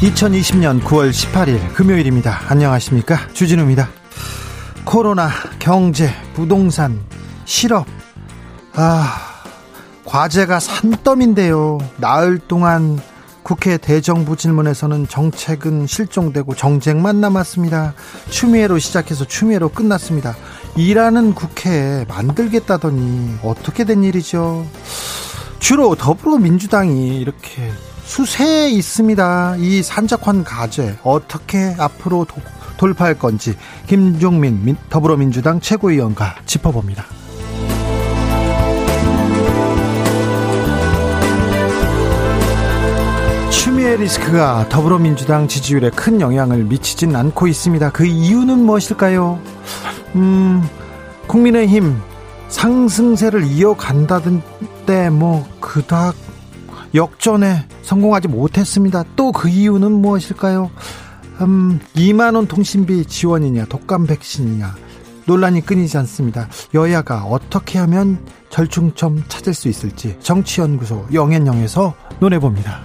2020년 9월 18일 금요일입니다. 안녕하십니까? 주진우입니다. 코로나, 경제, 부동산, 실업. 아, 과제가 산더미인데요. 나흘 동안 국회 대정부 질문에서는 정책은 실종되고 정쟁만 남았습니다. 추미애로 시작해서 추미애로 끝났습니다. 일하는 국회 만들겠다더니 어떻게 된 일이죠? 주로 더불어민주당이 이렇게 수세에 있습니다. 이 산적한 과제 어떻게 앞으로 도, 돌파할 건지 김종민 더불어민주당 최고위원과 짚어봅니다. 추미애 리스크가 더불어민주당 지지율에 큰 영향을 미치진 않고 있습니다. 그 이유는 무엇일까요? 음, 국민의힘 상승세를 이어간다던데 뭐 그닥 역전에 성공하지 못했습니다. 또 그 이유는 무엇일까요? 음, 2만 원 통신비 지원이냐, 독감 백신이냐, 논란이 끊이지 않습니다. 여야가 어떻게 하면 절충점 찾을 수 있을지 정치연구소 영앤영에서 논해봅니다.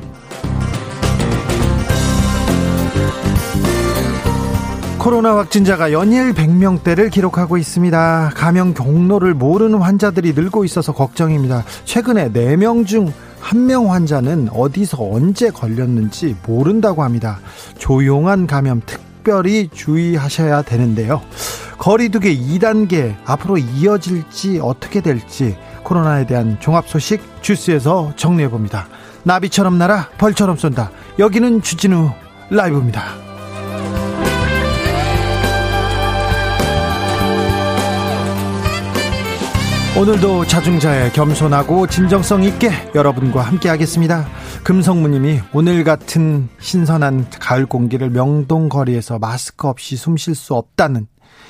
코로나 확진자가 연일 100명대를 기록하고 있습니다. 감염 경로를 모르는 환자들이 늘고 있어서 걱정입니다. 최근에 4명 중 한 명 환자는 어디서 언제 걸렸는지 모른다고 합니다. 조용한 감염 특별히 주의하셔야 되는데요. 거리두기 2단계 앞으로 이어질지 어떻게 될지 코로나에 대한 종합 소식 주스에서 정리해 봅니다. 나비처럼 날아 벌처럼 쏜다. 여기는 주진우 라이브입니다. 오늘도 자중자애 겸손하고 진정성 있게 여러분과 함께 하겠습니다. 금성무님이 오늘 같은 신선한 가을 공기를 명동 거리에서 마스크 없이 숨 쉴 수 없다는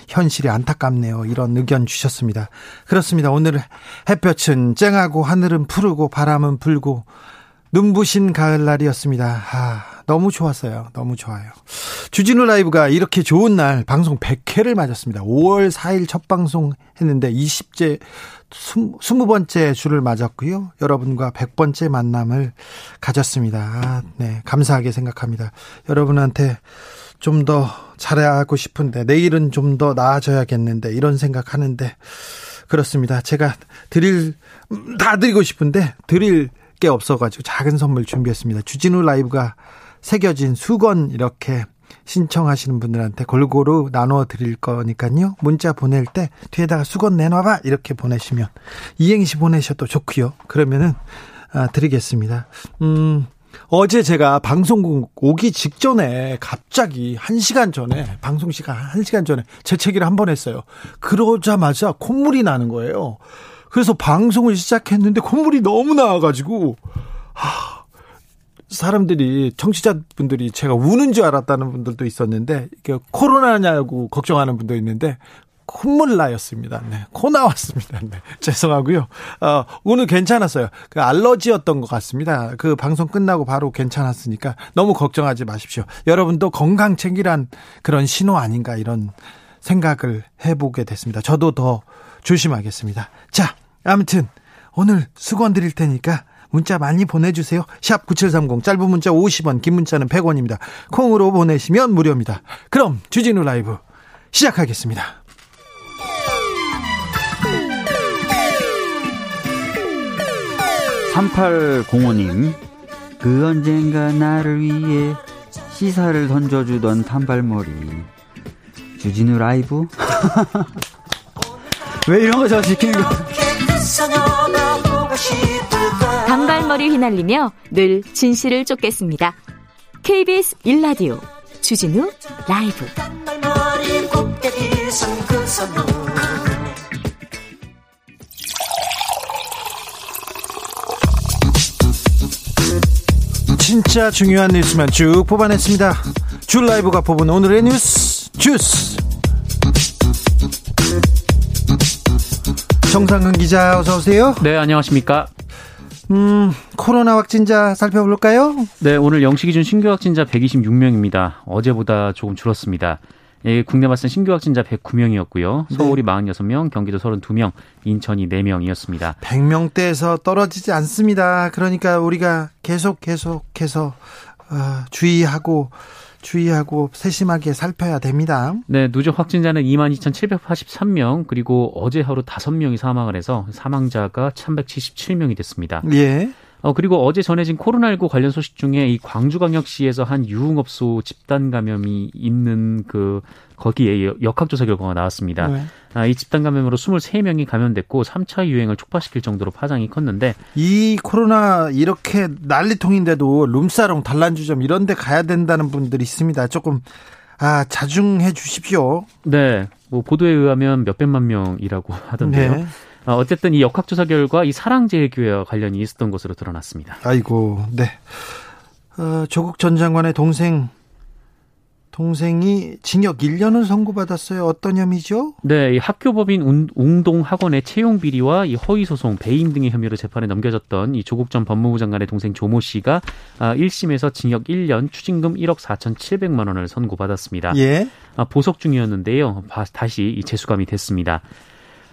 현실이 안타깝네요. 이런 의견 주셨습니다. 그렇습니다. 오늘 햇볕은 쨍하고 하늘은 푸르고 바람은 불고 눈부신 가을날이었습니다. 아, 너무 좋았어요. 너무 좋아요. 주진우 라이브가 이렇게 좋은 날 방송 100회를 맞았습니다. 5월 4일 첫 방송 했는데 20제 20 번째 주를 맞았고요. 여러분과 100번째 만남을 가졌습니다. 네, 감사하게 생각합니다. 여러분한테 좀 더 잘하고 싶은데 내일은 좀 더 나아져야겠는데 이런 생각하는데 그렇습니다. 제가 드릴 다 드리고 싶은데 드릴 게 없어가지고 작은 선물 준비했습니다. 주진우 라이브가 새겨진 수건 이렇게 신청하시는 분들한테 골고루 나눠 드릴 거니까요. 문자 보낼 때 뒤에다가 수건 내놔봐 이렇게 보내시면 이행시 보내셔도 좋고요. 그러면은 아, 드리겠습니다. 음. 어제 제가 방송국 오기 직전에 갑자기 한 시간 전에 방송 시간 한 시간 전에 재채기를 한 번 했어요. 그러자마자 콧물이 나는 거예요. 그래서 방송을 시작했는데 콧물이 너무 나와 가지고 하, 사람들이 청취자분들이 제가 우는 줄 알았다는 분들도 있었는데 이게 코로나냐고 걱정하는 분도 있는데 콧물 나였습니다. 네. 코 나왔습니다. 네. 죄송하고요. 어, 오늘 괜찮았어요. 그 알러지였던 것 같습니다. 그 방송 끝나고 바로 괜찮았으니까 너무 걱정하지 마십시오. 여러분도 건강 챙기란 그런 신호 아닌가 이런 생각을 해보게 됐습니다. 저도 더 조심하겠습니다. 자, 아무튼 오늘 수건 드릴 테니까 문자 많이 보내주세요. 샵 9730 짧은 문자 50원 긴 문자는 100원입니다. 콩으로 보내시면 무료입니다. 그럼 주진우 라이브 시작하겠습니다. (3805님) 그 언젠가 나를 위해 시사를 던져주던 단발머리 주진우 라이브 왜 이런 거 저 시키는 거 거리를 휘날리며 늘 진실을 쫓겠습니다. KBS 1라디오 주진우 라이브 진짜 중요한 뉴스만 쭉 뽑아냈습니다. 주 라이브가 뽑은 오늘의 뉴스 주스 정상근 기자 어서 오세요. 네 안녕하십니까. 음, 코로나 확진자 살펴볼까요? 네, 오늘 영시 기준 신규 확진자 126명입니다. 어제보다 조금 줄었습니다. 예, 국내 발생 신규 확진자 109명이었고요. 서울이 네. 46명, 경기도 32명, 인천이 4명이었습니다. 100명대에서 떨어지지 않습니다. 그러니까 우리가 계속 계속해서 어, 주의하고 주의하고 세심하게 살펴야 됩니다. 네, 누적 확진자는 22,783명, 그리고 어제 하루 5명이 사망을 해서 사망자가 1,177명이 됐습니다. 예. 어, 그리고 어제 전해진 코로나19 관련 소식 중에 이 광주광역시에서 한 유흥업소 집단 감염이 있는 그 거기에 역학조사 결과가 나왔습니다. 네. 아, 이 집단 감염으로 23명이 감염됐고 3차 유행을 촉발시킬 정도로 파장이 컸는데 이 코로나 이렇게 난리통인데도 룸사롱 단란주점 이런 데 가야 된다는 분들이 있습니다. 조금 아, 자중해 주십시오. 네. 뭐 보도에 의하면 몇백만 명이라고 하던데요. 네. 어, 어쨌든 이 역학조사 결과 이 사랑제일교회와 관련이 있었던 것으로 드러났습니다. 아이고, 네. 어, 조국 전 장관의 동생 동생이 징역 1년을 선고받았어요. 어떤 혐의죠? 네, 이 학교법인 웅동 학원의 채용 비리와 이 허위 소송, 배임 등의 혐의로 재판에 넘겨졌던 이 조국 전 법무부 장관의 동생 조모 씨가 1심에서 아, 징역 1년, 추징금 1억 4,700만 원을 선고받았습니다. 예. 아, 보석 중이었는데요. 다시 재수감이 됐습니다.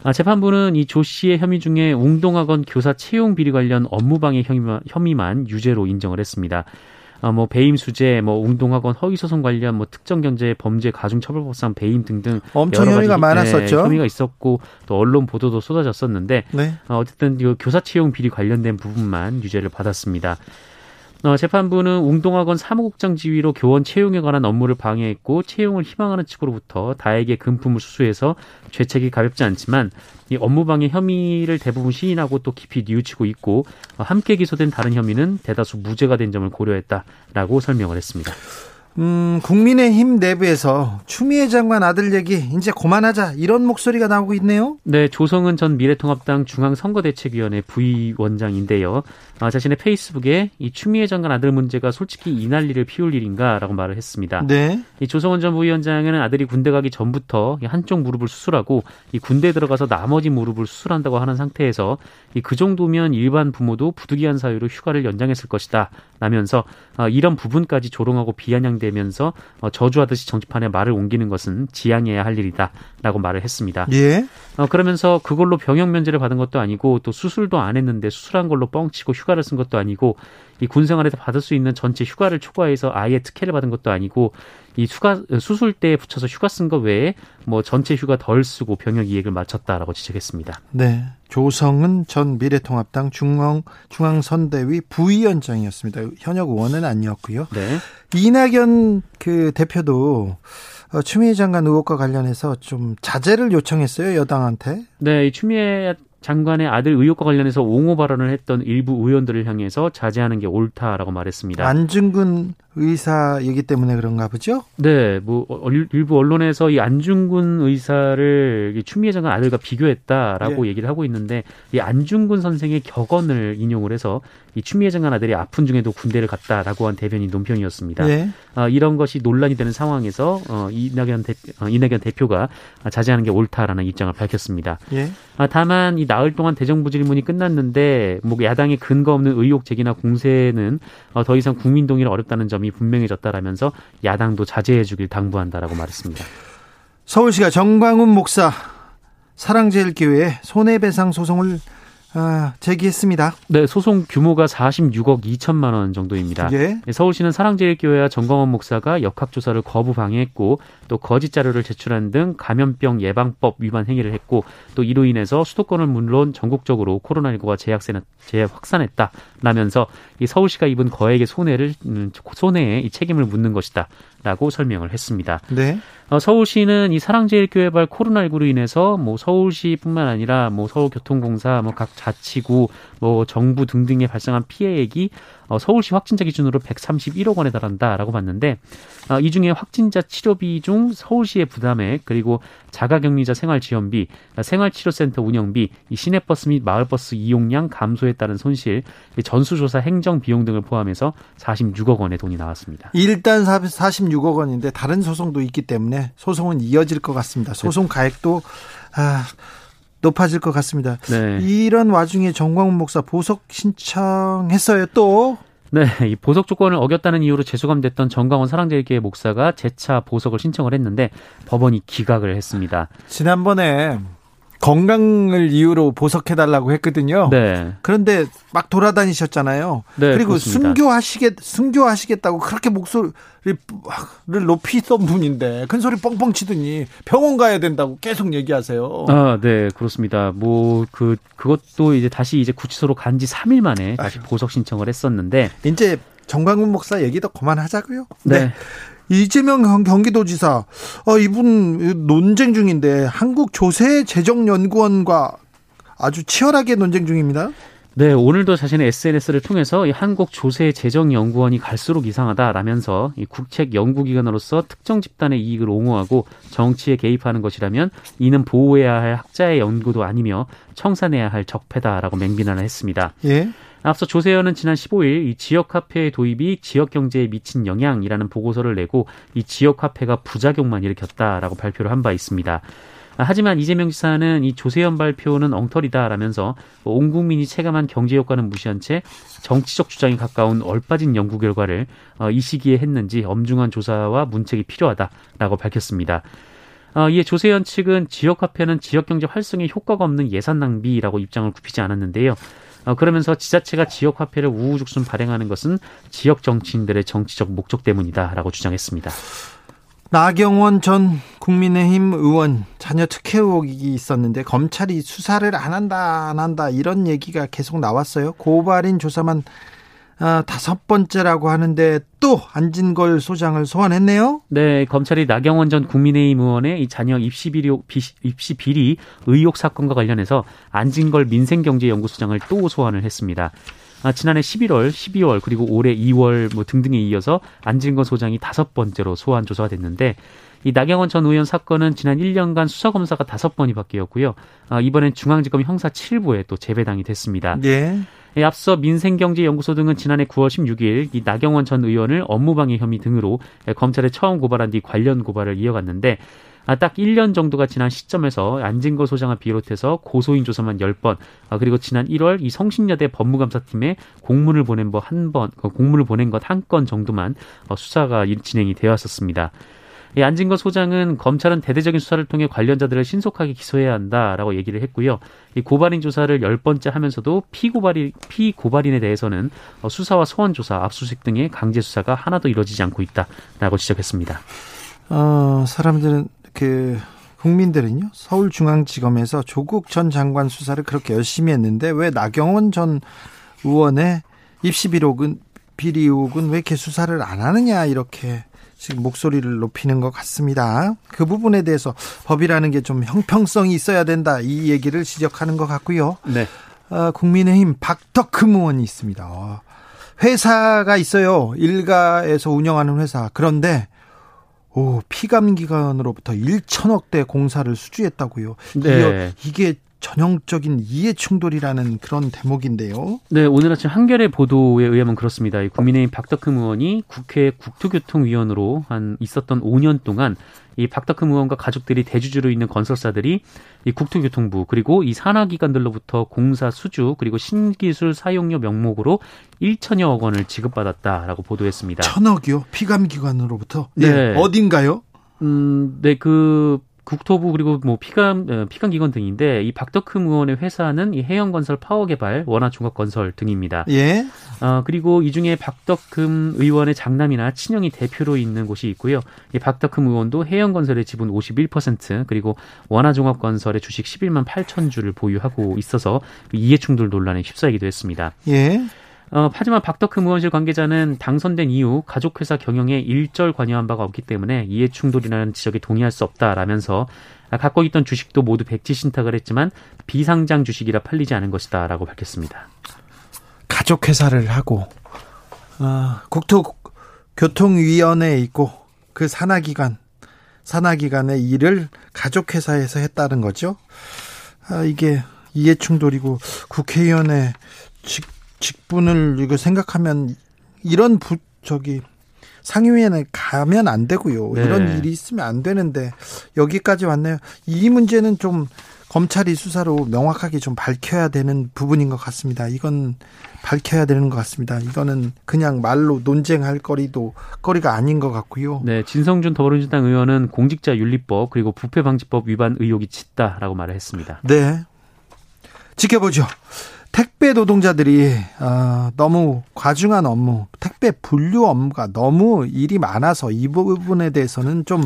아, 재판부는 이 조 씨의 혐의 중에 웅동학원 교사 채용 비리 관련 업무방해 혐의만, 혐의만 유죄로 인정을 했습니다. 아, 뭐 배임 수재, 뭐 웅동학원 허위 소송 관련 뭐 특정 경제 범죄 가중 처벌법상 배임 등등 엄청 여러 혐의가 많았었죠. 네, 혐의가 있었고 또 언론 보도도 쏟아졌었는데 네. 어, 어쨌든 이 교사 채용 비리 관련된 부분만 유죄를 받았습니다. 어, 재판부는 웅동학원 사무국장 지위로 교원 채용에 관한 업무를 방해했고 채용을 희망하는 측으로부터 다에게 금품을 수수해서 죄책이 가볍지 않지만 이 업무 방해 혐의를 대부분 시인하고 또 깊이 뉘우치고 있고 어, 함께 기소된 다른 혐의는 대다수 무죄가 된 점을 고려했다라고 설명을 했습니다. 음, 국민의힘 내부에서 추미애 장관 아들 얘기 이제 그만하자 이런 목소리가 나오고 있네요. 네, 조성은 전 미래통합당 중앙선거대책위원회 부위원장인데요. 아, 자신의 페이스북에 이 추미애 장관 아들 문제가 솔직히 이 난리를 피울 일인가라고 말을 했습니다. 네. 이 조성은 전 부위원장은 아들이 군대 가기 전부터 한쪽 무릎을 수술하고 이 군대 들어가서 나머지 무릎을 수술한다고 하는 상태에서 이 그 정도면 일반 부모도 부득이한 사유로 휴가를 연장했을 것이다. 라면서 아, 이런 부분까지 조롱하고 비아냥대 면서 어, 저주하듯이 정치판에 말을 옮기는 것은 지양해야 할 일이다라고 말을 했습니다. 예. 어, 그러면서 그걸로 병역 면제를 받은 것도 아니고 또 수술도 안 했는데 수술한 걸로 뻥치고 휴가 휴가를 쓴 것도 아니고 이 군생활에서 받을 수 있는 전체 휴가를 초과해서 아예 특혜를 받은 것도 아니고 이 휴가 수술 때 붙여서 휴가 쓴 것 외에 뭐 전체 휴가 덜 쓰고 병역 이익을 마쳤다라고 지적했습니다. 네. 조성은 전 미래통합당 중앙 중앙선대위 부위원장이었습니다. 현역 의원은 아니었고요. 네. 이낙연 그 대표도 어, 추미애 장관 의혹과 관련해서 좀 자제를 요청했어요 여당한테. 네, 이 추미애 장관의 아들 의혹과 관련해서 옹호 발언을 했던 일부 의원들을 향해서 자제하는 게 옳다라고 말했습니다. 안중근 의사 얘기 때문에 그런가 보죠? 네, 뭐 일부 언론에서 이 안중근 의사를 추미애 장관 아들과 비교했다라고 예. 얘기를 하고 있는데 이 안중근 선생의 격언을 인용을 해서 이 추미애 장관 아들이 아픈 중에도 군대를 갔다라고 한 대변인 논평이었습니다. 예. 아, 이런 것이 논란이 되는 상황에서 어, 이낙연, 대, 어, 이낙연 대표가 자제하는 게 옳다라는 입장을 밝혔습니다. 예. 아, 다만 이 나흘 동안 대정부 질문이 끝났는데 뭐 야당의 근거 없는 의혹 제기나 공세는 어, 더 이상 국민 동의를 어렵다는 점이 점이 분명해졌다라면서 야당도 자제해 주길 당부한다라고 말했습니다. 서울시가 정광훈 목사 사랑제일교회 손해배상 소송을 아, 제기했습니다. 네, 소송 규모가 46억 2천만 원 정도입니다. 예. 서울시는 사랑제일교회와 정광원 목사가 역학조사를 거부 방해했고 또 거짓 자료를 제출한 등 감염병 예방법 위반 행위를 했고 또 이로 인해서 수도권을 물론 전국적으로 코로나19가 재확산했다라면서 이 서울시가 입은 거액의 손해를 음, 손해에 이 책임을 묻는 것이다 라고 설명을 했습니다. 네. 어, 서울시는 이 사랑제일교회발 코로나19로 인해서 뭐 서울시뿐만 아니라 뭐 서울교통공사, 뭐 각 자치구, 뭐 정부 등등에 발생한 피해액이 어, 서울시 확진자 기준으로 131억 원에 달한다라고 봤는데 어, 이 중에 확진자 치료비 중 서울시의 부담액 그리고 자가격리자 생활지원비, 생활치료센터 운영비, 이 시내버스 및 마을버스 이용량 감소에 따른 손실, 전수조사 행정 비용 등을 포함해서 46억 원의 돈이 나왔습니다. 일단 46억 원인데 다른 소송도 있기 때문에 소송은 이어질 것 같습니다. 소송 가액도 아, 높아질 것 같습니다. 네. 이런 와중에 정광훈 목사 보석 신청했어요. 또 네, 이 보석 조건을 어겼다는 이유로 재수감됐던 정광훈 사랑제일교회 목사가 재차 보석을 신청을 했는데 법원이 기각을 했습니다. 지난번에 건강을 이유로 보석해달라고 했거든요. 네. 그런데 막 돌아다니셨잖아요. 네, 그리고 그렇습니다. 순교하시겠 순교하시겠다고 그렇게 목소리를 높이던 분인데 큰 소리 뻥뻥 치더니 병원 가야 된다고 계속 얘기하세요. 아, 네, 그렇습니다. 뭐 그 그것도 이제 다시 이제 구치소로 간 지 3일 만에 다시 보석 신청을 했었는데 이제 정광훈 목사 얘기도 그만하자고요. 네. 네. 이재명 경기도지사 어, 이분 논쟁 중인데 한국 조세 재정연구원과 아주 치열하게 논쟁 중입니다. 네, 오늘도 자신의 SNS를 통해서 이 한국 조세 재정 연구원이 갈수록 이상하다라면서 이 국책 연구 기관으로서 특정 집단의 이익을 옹호하고 정치에 개입하는 것이라면 이는 보호해야 할 학자의 연구도 아니며 청산해야 할 적폐다라고 맹비난을 했습니다. 예. 앞서 조세현은 지난 15일 이 지역 화폐의 도입이 지역 경제에 미친 영향이라는 보고서를 내고 이 지역 화폐가 부작용만 일으켰다라고 발표를 한 바 있습니다. 하지만 이재명 지사는 이 조세현 발표는 엉터리다라면서 온 국민이 체감한 경제 효과는 무시한 채 정치적 주장이 가까운 얼빠진 연구 결과를 어, 이 시기에 했는지 엄중한 조사와 문책이 필요하다라고 밝혔습니다. 어, 이에 조세현 측은 지역화폐는 지역경제 활성에 효과가 없는 예산 낭비라고 입장을 굽히지 않았는데요. 어, 그러면서 지자체가 지역 화폐를 우후죽순 발행하는 것은 지역 정치인들의 정치적 목적 때문이다라고 주장했습니다. 나경원 전 국민의힘 의원 자녀 특혜 의혹이 있었는데 검찰이 수사를 안 한다 안 한다 이런 얘기가 계속 나왔어요. 고발인 조사만 아, 다섯 번째라고 하는데 또 안진걸 소장을 소환했네요. 네, 검찰이 나경원 전 국민의힘 의원의 이 자녀 입시 비리, 입시 비리 의혹 사건과 관련해서 안진걸 민생경제연구소장을 또 소환을 했습니다. 아, 지난해 11월, 12월 그리고 올해 2월 뭐 등등에 이어서 안진걸 소장이 다섯 번째로 소환 조사가 됐는데 이 나경원 전 의원 사건은 지난 1년간 수사 검사가 다섯 번이 바뀌었고요. 아, 이번엔 중앙지검 형사 7부에 또 재배당이 됐습니다. 네. 예, 앞서 민생경제연구소 등은 지난해 9월 16일 이 나경원 전 의원을 업무방해 혐의 등으로 검찰에 처음 고발한 뒤 관련 고발을 이어갔는데 아, 딱 1년 정도가 지난 시점에서 안진걸 소장을 비롯해서 고소인 조사만 10번, 아, 그리고 지난 1월 이 성신여대 법무감사팀에 공문을 보낸 거한 번, 그 공문을 보낸 것 한 건 정도만 어, 수사가 진행이 되었었습니다. 이 안진거 소장은 검찰은 대대적인 수사를 통해 관련자들을 신속하게 기소해야 한다라고 얘기를 했고요. 이 고발인 조사를 열 번째 하면서도 피고발인 피고발인에 대해서는 어, 수사와 소환 조사, 압수수색 등의 강제 수사가 하나도 이루어지지 않고 있다라고 지적했습니다. 어, 사람들은 그 국민들은요 서울중앙지검에서 조국 전 장관 수사를 그렇게 열심히 했는데 왜 나경원 전 의원의 입시 비록은 비리 의혹은 왜 이렇게 수사를 안 하느냐 이렇게 지금 목소리를 높이는 것 같습니다. 그 부분에 대해서 법이라는 게 좀 형평성이 있어야 된다 이 얘기를 지적하는 것 같고요. 네. 어, 국민의힘 박덕흠 의원이 있습니다. 어, 회사가 있어요. 일가에서 운영하는 회사. 그런데 오, 피감 기관으로부터 1천억대 공사를 수주했다고요. 네. 이게 전형적인 이해 충돌이라는 그런 대목인데요. 네, 오늘 아침 한겨레 보도에 의하면 그렇습니다. 국민의힘 박덕흠 의원이 국회 국토교통위원으로 한 있었던 5년 동안 이 박덕흠 의원과 가족들이 대주주로 있는 건설사들이 이 국토교통부 그리고 이 산하기관들로부터 공사 수주 그리고 신기술 사용료 명목으로 1천여억 원을 지급받았다라고 보도했습니다. 천억이요? 피감기관으로부터? 네. 네. 어딘가요? 음, 네, 그 국토부 그리고 뭐 피감 어, 피감 기관 등인데 이 박덕흠 의원의 회사는 이 해영건설 파워개발 원화종합건설 등입니다. 예. 어 그리고 이 중에 박덕흠 의원의 장남이나 친형이 대표로 있는 곳이 있고요. 이 박덕흠 의원도 해영건설의 지분 51% 그리고 원화종합건설의 주식 11만 8천 주를 보유하고 있어서 이해충돌 논란에 휩싸이기도 했습니다. 예. 어, 하지만 박덕흠 의원실 관계자는 당선된 이후 가족회사 경영에 일절 관여한 바가 없기 때문에 이해 충돌이라는 지적에 동의할 수 없다라면서 갖고 있던 주식도 모두 백지 신탁을 했지만 비상장 주식이라 팔리지 않은 것이다라고 밝혔습니다. 가족회사를 하고 어, 국토교통위원회에 있고 그 산하기관 산하기관의 일을 가족회사에서 했다는 거죠. 아, 이게 이해충돌이고 국회의원의 직, 직분을 이거 생각하면 이런 부 저기 상임위원회 가면 안 되고요. 네. 이런 일이 있으면 안 되는데 여기까지 왔네요. 이 문제는 좀 검찰이 수사로 명확하게 좀 밝혀야 되는 부분인 것 같습니다. 이건 밝혀야 되는 것 같습니다. 이거는 그냥 말로 논쟁할 거리도 거리가 아닌 것 같고요. 네, 진성준 더불어민주당 의원은 공직자 윤리법 그리고 부패 방지법 위반 의혹이 짙다라고 말을 했습니다. 네, 지켜보죠. 택배 노동자들이 어, 너무 과중한 업무, 택배 분류 업무가 너무 일이 많아서 이 부분에 대해서는 좀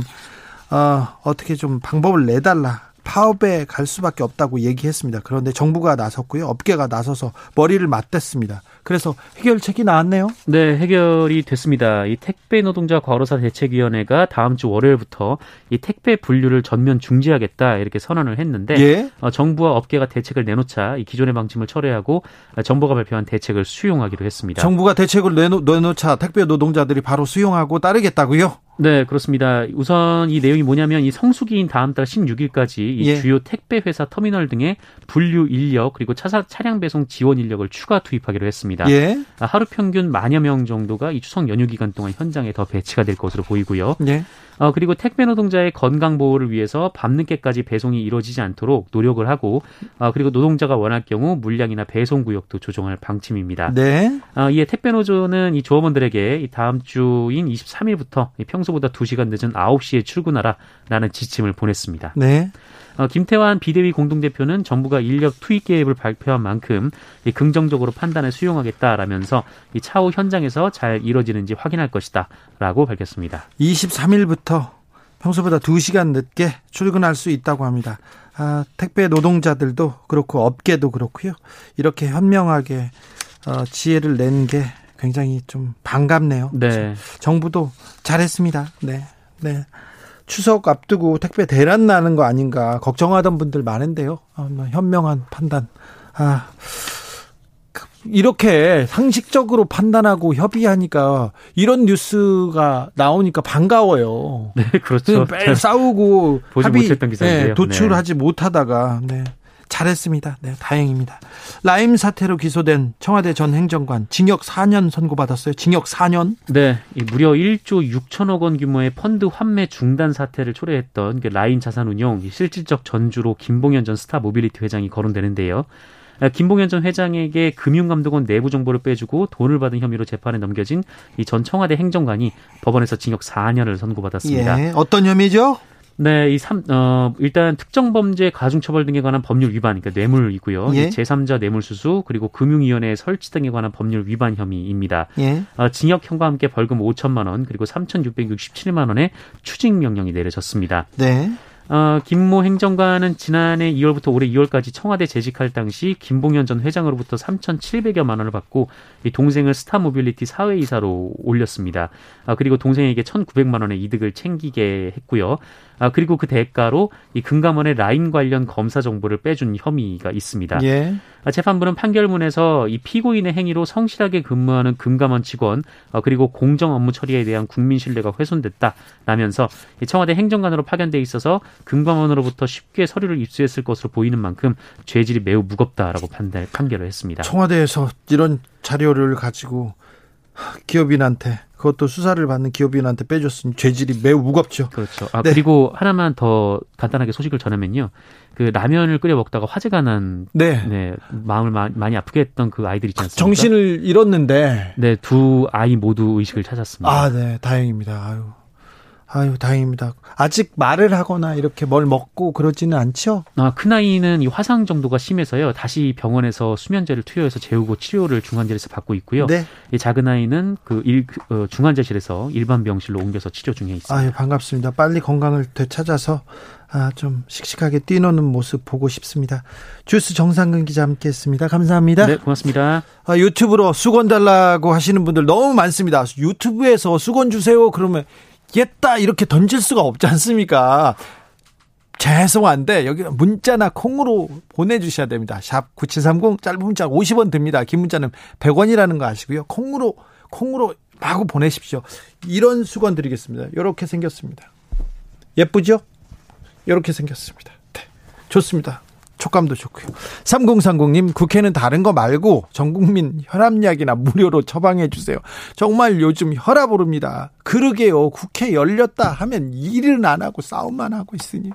어, 어떻게 좀 방법을 내달라. 파업에 갈 수밖에 없다고 얘기했습니다. 그런데 정부가 나섰고요. 업계가 나서서 머리를 맞댔습니다. 그래서 해결책이 나왔네요. 네, 해결이 됐습니다. 이 택배 노동자 과로사 대책위원회가 다음 주 월요일부터 이 택배 분류를 전면 중지하겠다 이렇게 선언을 했는데 예? 어, 정부와 업계가 대책을 내놓자 이 기존의 방침을 철회하고 정부가 발표한 대책을 수용하기로 했습니다. 정부가 대책을 내놓, 내놓자 택배 노동자들이 바로 수용하고 따르겠다고요? 네, 그렇습니다. 우선 이 내용이 뭐냐면 이 성수기인 다음 달 16일까지 이 예. 주요 택배 회사 터미널 등의 분류 인력 그리고 차사, 차량 배송 지원 인력을 추가 투입하기로 했습니다. 예. 아, 하루 평균 만여 명 정도가 이 추석 연휴 기간 동안 현장에 더 배치가 될 것으로 보이고요. 예. 어, 그리고 택배 노동자의 건강 보호를 위해서 밤늦게까지 배송이 이루어지지 않도록 노력을 하고 어, 그리고 노동자가 원할 경우 물량이나 배송 구역도 조정할 방침입니다. 네. 어, 이에 택배 노조는 이 조업원들에게 다음 주인 23일부터 평소보다 2시간 늦은 9시에 출근하라라는 지침을 보냈습니다. 네. 어, 김태환 비대위 공동대표는 정부가 인력 투입 계획을 발표한 만큼 이 긍정적으로 판단을 수용하겠다라면서 이 차후 현장에서 잘 이뤄지는지 확인할 것이다라고 밝혔습니다. 23일부터 평소보다 2시간 늦게 출근할 수 있다고 합니다. 아, 택배 노동자들도 그렇고 업계도 그렇고요. 이렇게 현명하게 어, 지혜를 낸 게 굉장히 좀 반갑네요. 네. 정부도 잘했습니다. 네. 네. 추석 앞두고 택배 대란 나는 거 아닌가 걱정하던 분들 많은데요. 아, 뭐 현명한 판단. 아, 이렇게 상식적으로 판단하고 협의하니까 이런 뉴스가 나오니까 반가워요. 네, 그렇죠. 싸우고 합의 네, 도출하지 네. 못하다가 네. 잘했습니다. 네, 다행입니다. 라임 사태로 기소된 청와대 전 행정관 징역 4년 선고받았어요. 징역 4년? 네, 무려 1조 6천억 원 규모의 펀드 환매 중단 사태를 초래했던 그 라임 자산운용 실질적 전주로 김봉현 전 스타 모빌리티 회장이 거론되는데요. 김봉현 전 회장에게 금융감독원 내부 정보를 빼주고 돈을 받은 혐의로 재판에 넘겨진 이 전 청와대 행정관이 법원에서 징역 4년을 선고받았습니다. 예, 어떤 혐의죠? 네, 이 삼, 어, 일단 특정 범죄 가중처벌 등에 관한 법률 위반, 그러니까 뇌물이고요. 예? 제3자 뇌물수수, 그리고 금융위원회 설치 등에 관한 법률 위반 혐의입니다. 예? 어, 징역형과 함께 벌금 5천만 원, 그리고 3,667만 원의 추징 명령이 내려졌습니다. 네. 어, 김모 행정관은 지난해 2월부터 올해 2월까지 청와대 재직할 당시 김봉현 전 회장으로부터 3,700여만 원을 받고 이 동생을 스타모빌리티 사외이사로 올렸습니다. 아, 그리고 동생에게 1,900만 원의 이득을 챙기게 했고요. 아, 그리고 그 대가로 이 금감원의 라인 관련 검사 정보를 빼준 혐의가 있습니다. 예. 아, 재판부는 판결문에서 이 피고인의 행위로 성실하게 근무하는 금감원 직원 어, 그리고 공정 업무 처리에 대한 국민 신뢰가 훼손됐다라면서 청와대 행정관으로 파견돼 있어서 금감원으로부터 쉽게 서류를 입수했을 것으로 보이는 만큼 죄질이 매우 무겁다라고 판단, 판결을 했습니다. 청와대에서 이런 자료를 가지고 기업인한테 그것도 수사를 받는 기업인한테 빼줬으니 죄질이 매우 무겁죠. 그렇죠. 아, 네. 그리고 하나만 더 간단하게 소식을 전하면요. 그 라면을 끓여 먹다가 화재가 난 네. 네 마음을 마, 많이 아프게 했던 그 아이들 있지 않습니까? 정신을 잃었는데 네, 두 아이 모두 의식을 찾았습니다. 아, 네. 다행입니다. 아유. 아유, 다행입니다. 아직 말을 하거나 이렇게 뭘 먹고 그러지는 않죠? 아, 큰아이는 이 화상 정도가 심해서요. 다시 병원에서 수면제를 투여해서 재우고 치료를 중환자실에서 받고 있고요. 네. 이 작은 아이는 그 일, 어, 중환자실에서 일반 병실로 옮겨서 치료 중에 있습니다. 아유, 반갑습니다. 빨리 건강을 되찾아서 아, 좀 씩씩하게 뛰노는 모습 보고 싶습니다. 주스 정상근 기자 함께 했습니다. 감사합니다. 네, 고맙습니다. 아, 유튜브로 수건 달라고 하시는 분들 너무 많습니다. 유튜브에서 수건 주세요. 그러면 겠다 이렇게 던질 수가 없지 않습니까? 죄송한데 여기 문자나 콩으로 보내주셔야 됩니다. 샵 9730 짧은 문자 50원 듭니다. 긴 문자는 100원이라는 거 아시고요. 콩으로 콩으로 마구 보내십시오. 이런 수건 드리겠습니다. 이렇게 생겼습니다. 예쁘죠? 이렇게 생겼습니다. 네. 좋습니다. 촉감도 좋고요. 3030님, 국회는 다른 거 말고 전 국민 혈압약이나 무료로 처방해 주세요. 정말 요즘 혈압 오릅니다. 그러게요. 국회 열렸다 하면 일은 안 하고 싸움만 하고 있으니.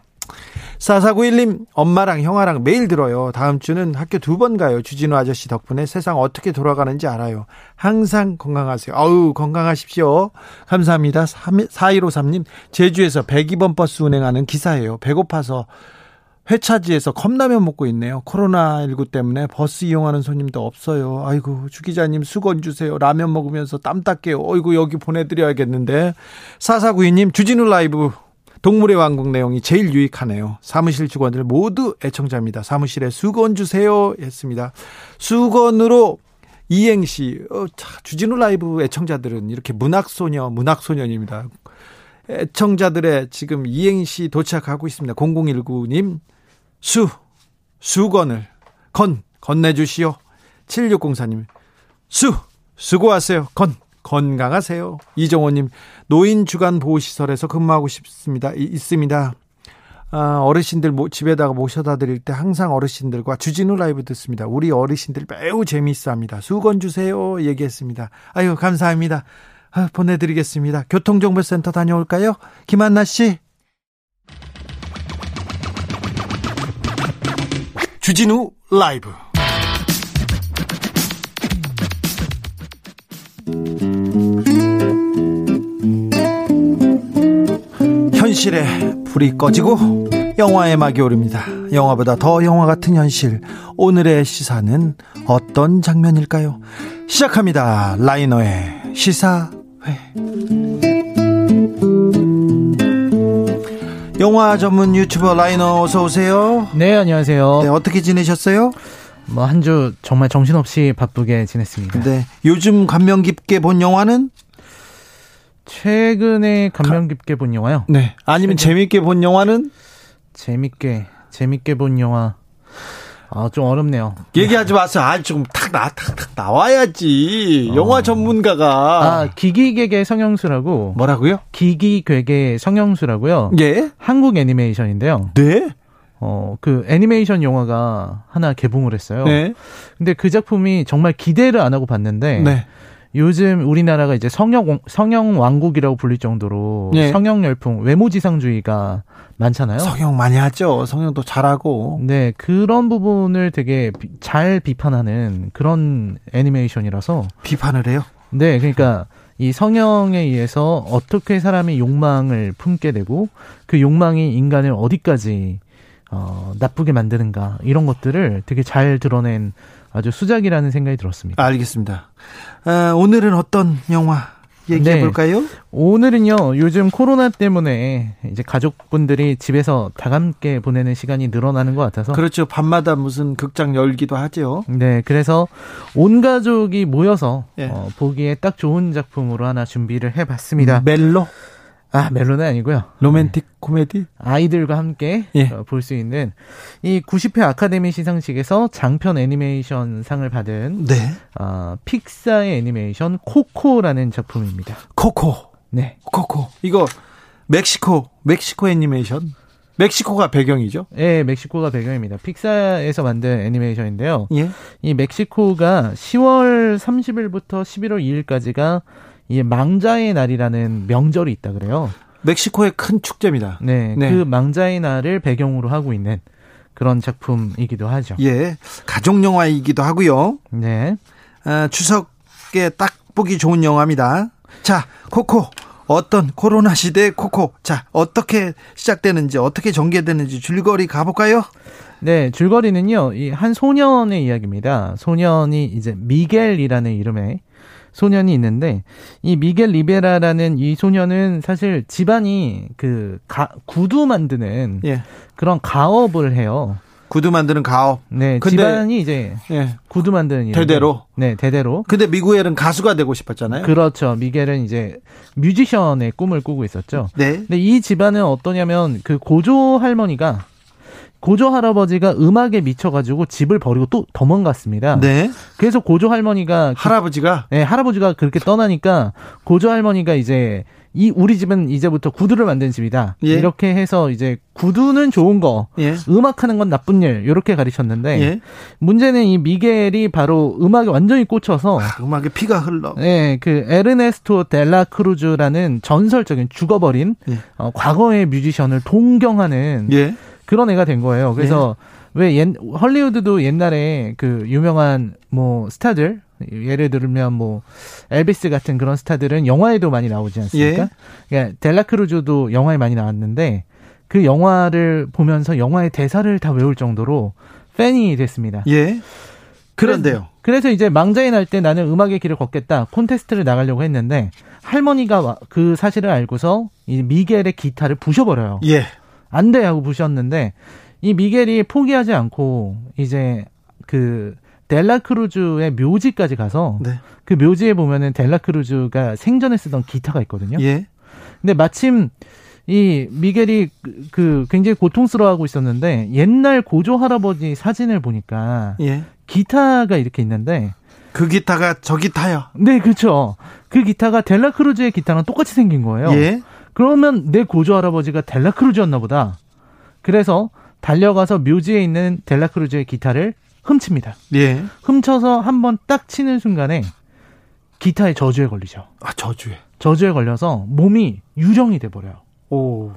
4491님, 엄마랑 형아랑 매일 들어요. 다음 주는 학교 두 번 가요. 주진우 아저씨 덕분에 세상 어떻게 돌아가는지 알아요. 항상 건강하세요. 어우, 건강하십시오. 감사합니다. 4153님, 제주에서 102번 버스 운행하는 기사예요. 배고파서 회차지에서 컵라면 먹고 있네요. 코로나19 때문에 버스 이용하는 손님도 없어요. 아이고, 주 기자님 수건 주세요. 라면 먹으면서 땀 닦게요. 어이구, 여기 보내드려야겠는데. 4492님, 주진우 라이브 동물의 왕국 내용이 제일 유익하네요. 사무실 직원들 모두 애청자입니다. 사무실에 수건 주세요. 했습니다. 수건으로 이행시, 어, 주진우 라이브 애청자들은 이렇게 문학소녀, 문학소년입니다. 애청자들의 지금 이행시 도착하고 있습니다. 0019님, 수, 수건을, 건, 건네주시오. 7604님, 수, 수고하세요. 건, 건강하세요. 이정호님, 노인 주간 보호시설에서 근무하고 싶습니다. 있습니다. 아, 어르신들 집에다가 모셔다 드릴 때 항상 어르신들과 주진우 라이브 듣습니다. 우리 어르신들 매우 재미있어 합니다. 수건 주세요. 얘기했습니다. 아유, 감사합니다. 아, 보내드리겠습니다. 교통정보센터 다녀올까요? 김한나 씨. 주진우 라이브 현실에 불이 꺼지고 영화의 막이 오릅니다. 영화보다 더 영화 같은 현실. 오늘의 시사는 어떤 장면일까요? 시작합니다. 라이너의 시사회. 영화 전문 유튜버 라이너 어서 오세요. 네, 안녕하세요. 네, 어떻게 지내셨어요? 뭐 한 주 정말 정신없이 바쁘게 지냈습니다. 네. 요즘 감명 깊게 본 영화는 최근에 감명 깊게 본 영화요? 네. 아니면 최근... 재밌게 본 영화는 재밌게 재밌게 본 영화 아, 좀 어렵네요. 얘기하지 마세요. 아, 조금 탁, 나, 탁, 탁 나와야지. 어. 영화 전문가가. 아, 기기괴계 성형수라고. 뭐라고요? 기기괴계 성형수라고요. 예. 한국 애니메이션인데요. 네. 어, 그 애니메이션 영화가 하나 개봉을 했어요. 네. 근데 그 작품이 정말 기대를 안 하고 봤는데. 네. 요즘 우리나라가 이제 성형 성형 왕국이라고 불릴 정도로 네. 성형 열풍, 외모 지상주의가 많잖아요. 성형 많이 하죠. 성형도 잘하고. 네, 그런 부분을 되게 비, 잘 비판하는 그런 애니메이션이라서 비판을 해요. 네, 그러니까 이 성형에 의해서 어떻게 사람이 욕망을 품게 되고 그 욕망이 인간을 어디까지 어, 나쁘게 만드는가 이런 것들을 되게 잘 드러낸 아주 수작이라는 생각이 들었습니다. 알겠습니다. 아, 오늘은 어떤 영화 얘기해 네. 볼까요? 오늘은요. 요즘 코로나 때문에 이제 가족분들이 집에서 다 함께 보내는 시간이 늘어나는 것 같아서 그렇죠. 밤마다 무슨 극장 열기도 하죠. 네, 그래서 온 가족이 모여서 네. 어, 보기에 딱 좋은 작품으로 하나 준비를 해 봤습니다. 멜로? 아, 멜로는 아니고요. 로맨틱 네. 코미디? 아이들과 함께 예. 어, 볼수 있는 이 90회 아카데미 시상식에서 장편 애니메이션 상을 받은 네. 어, 픽사의 애니메이션 코코라는 작품입니다. 코코. 네. 코코. 이거 멕시코, 멕시코 애니메이션. 멕시코가 배경이죠? 네, 멕시코가 배경입니다. 픽사에서 만든 애니메이션인데요. 예. 이 멕시코가 10월 30일부터 11월 2일까지가 이 망자의 날이라는 명절이 있다 그래요. 멕시코의 큰 축제입니다. 네, 네. 그 망자의 날을 배경으로 하고 있는 그런 작품이기도 하죠. 예, 가족 영화이기도 하고요. 네, 아, 추석에 딱 보기 좋은 영화입니다. 자, 코코 어떤 코로나 시대 코코 자 어떻게 시작되는지 어떻게 전개되는지 줄거리 가볼까요? 네, 줄거리는요. 이 한 소년의 이야기입니다. 소년이 이제 미겔이라는 이름의 소년이 있는데 이 미겔 리베라라는 이 소년은 사실 집안이 그 가, 구두 만드는 예. 그런 가업을 해요. 구두 만드는 가업. 네, 집안이 이제 예. 구두 만드는 일. 대대로. 네, 대대로. 근데 미구엘은 가수가 되고 싶었잖아요. 그렇죠. 미겔은 이제 뮤지션의 꿈을 꾸고 있었죠. 네. 근데 이 집안은 어떠냐면 그 고조 할머니가 고조 할아버지가 음악에 미쳐가지고 집을 버리고 또 도망갔습니다. 네. 그래서 고조 할머니가 할아버지가 네 할아버지가 그렇게 떠나니까 고조 할머니가 이제 이 우리 집은 이제부터 구두를 만드는 집이다. 예. 이렇게 해서 이제 구두는 좋은 거, 예. 음악하는 건 나쁜 일 이렇게 가르쳤는데 예. 문제는 이 미겔이 바로 음악에 완전히 꽂혀서 아, 음악의 피가 흘러. 네, 그 에르네스토 델라 크루즈라는 전설적인 죽어버린 예. 어, 과거의 뮤지션을 동경하는 예. 그런 애가 된 거예요. 그래서 예. 왜 옛, 헐리우드도 옛날에 그 유명한 뭐 스타들 예를 들면 뭐 엘비스 같은 그런 스타들은 영화에도 많이 나오지 않습니까? 예. 그러니까 델라크루즈도 영화에 많이 나왔는데 그 영화를 보면서 영화의 대사를 다 외울 정도로 팬이 됐습니다. 예. 그런데요. 그래서 이제 망자에 날때 나는 음악의 길을 걷겠다 콘테스트를 나가려고 했는데 할머니가 그 사실을 알고서 이 미겔의 기타를 부셔버려요. 예. 안 돼 하고 부셨는데 이 미겔이 포기하지 않고 이제 그 델라크루즈의 묘지까지 가서 네. 그 묘지에 보면은 델라크루즈가 생전에 쓰던 기타가 있거든요. 예. 근데 마침 이 미겔이 그, 그 굉장히 고통스러워하고 있었는데 옛날 고조 할아버지 사진을 보니까 예. 기타가 이렇게 있는데 그 기타가 저 기타요. 네, 그렇죠. 그 기타가 델라크루즈의 기타랑 똑같이 생긴 거예요. 예. 그러면 내 고조 할아버지가 델라크루즈였나 보다. 그래서 달려가서 묘지에 있는 델라크루즈의 기타를 훔칩니다. 예. 훔쳐서 한 번 딱 치는 순간에 기타의 저주에 걸리죠. 아, 저주에. 저주에 걸려서 몸이 유령이 돼 버려요. 오.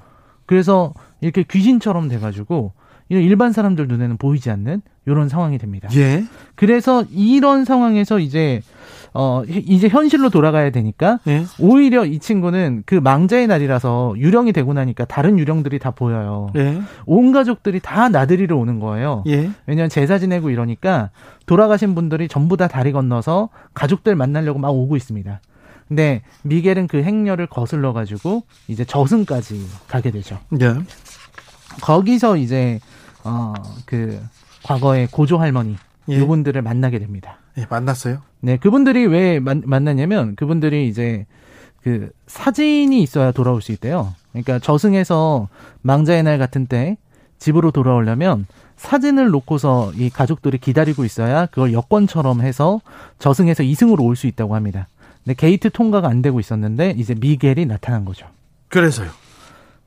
그래서 이렇게 귀신처럼 돼 가지고 일반 사람들 눈에는 보이지 않는 이런 상황이 됩니다. 예. 그래서 이런 상황에서 이제 어 이제 현실로 돌아가야 되니까 예. 오히려 이 친구는 그 망자의 날이라서 유령이 되고 나니까 다른 유령들이 다 보여요. 예. 온 가족들이 다 나들이로 오는 거예요. 예. 왜냐하면 제사 지내고 이러니까 돌아가신 분들이 전부 다 다리 건너서 가족들 만나려고 막 오고 있습니다. 근데 미겔은 그 행렬을 거슬러 가지고 이제 저승까지 가게 되죠. 예. 거기서 이제 어 그 과거의 고조 할머니 예. 이분들을 만나게 됩니다. 예, 만났어요? 네, 그분들이 왜 만, 만나냐면 그분들이 이제 그 사진이 있어야 돌아올 수 있대요. 그러니까 저승에서 망자의 날 같은 때 집으로 돌아오려면 사진을 놓고서 이 가족들이 기다리고 있어야 그걸 여권처럼 해서 저승에서 이승으로 올 수 있다고 합니다. 근데 게이트 통과가 안 되고 있었는데 이제 미겔이 나타난 거죠. 그래서요.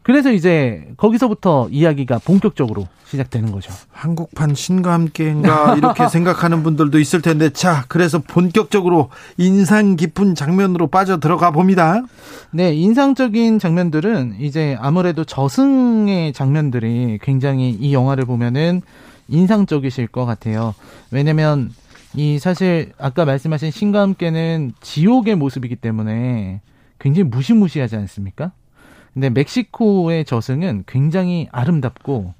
그래서 이제 거기서부터 이야기가 본격적으로 시작되는 거죠. 한국판 신과 함께인가 이렇게 생각하는 분들도 있을 텐데 자 그래서 본격적으로 인상 깊은 장면으로 빠져 들어가 봅니다. 네, 인상적인 장면들은 이제 아무래도 저승의 장면들이 굉장히 이 영화를 보면은 인상적이실 것 같아요. 왜냐면 이 사실 아까 말씀하신 신과 함께는 지옥의 모습이기 때문에 굉장히 무시무시하지 않습니까? 근데 멕시코의 저승은 굉장히 아름답고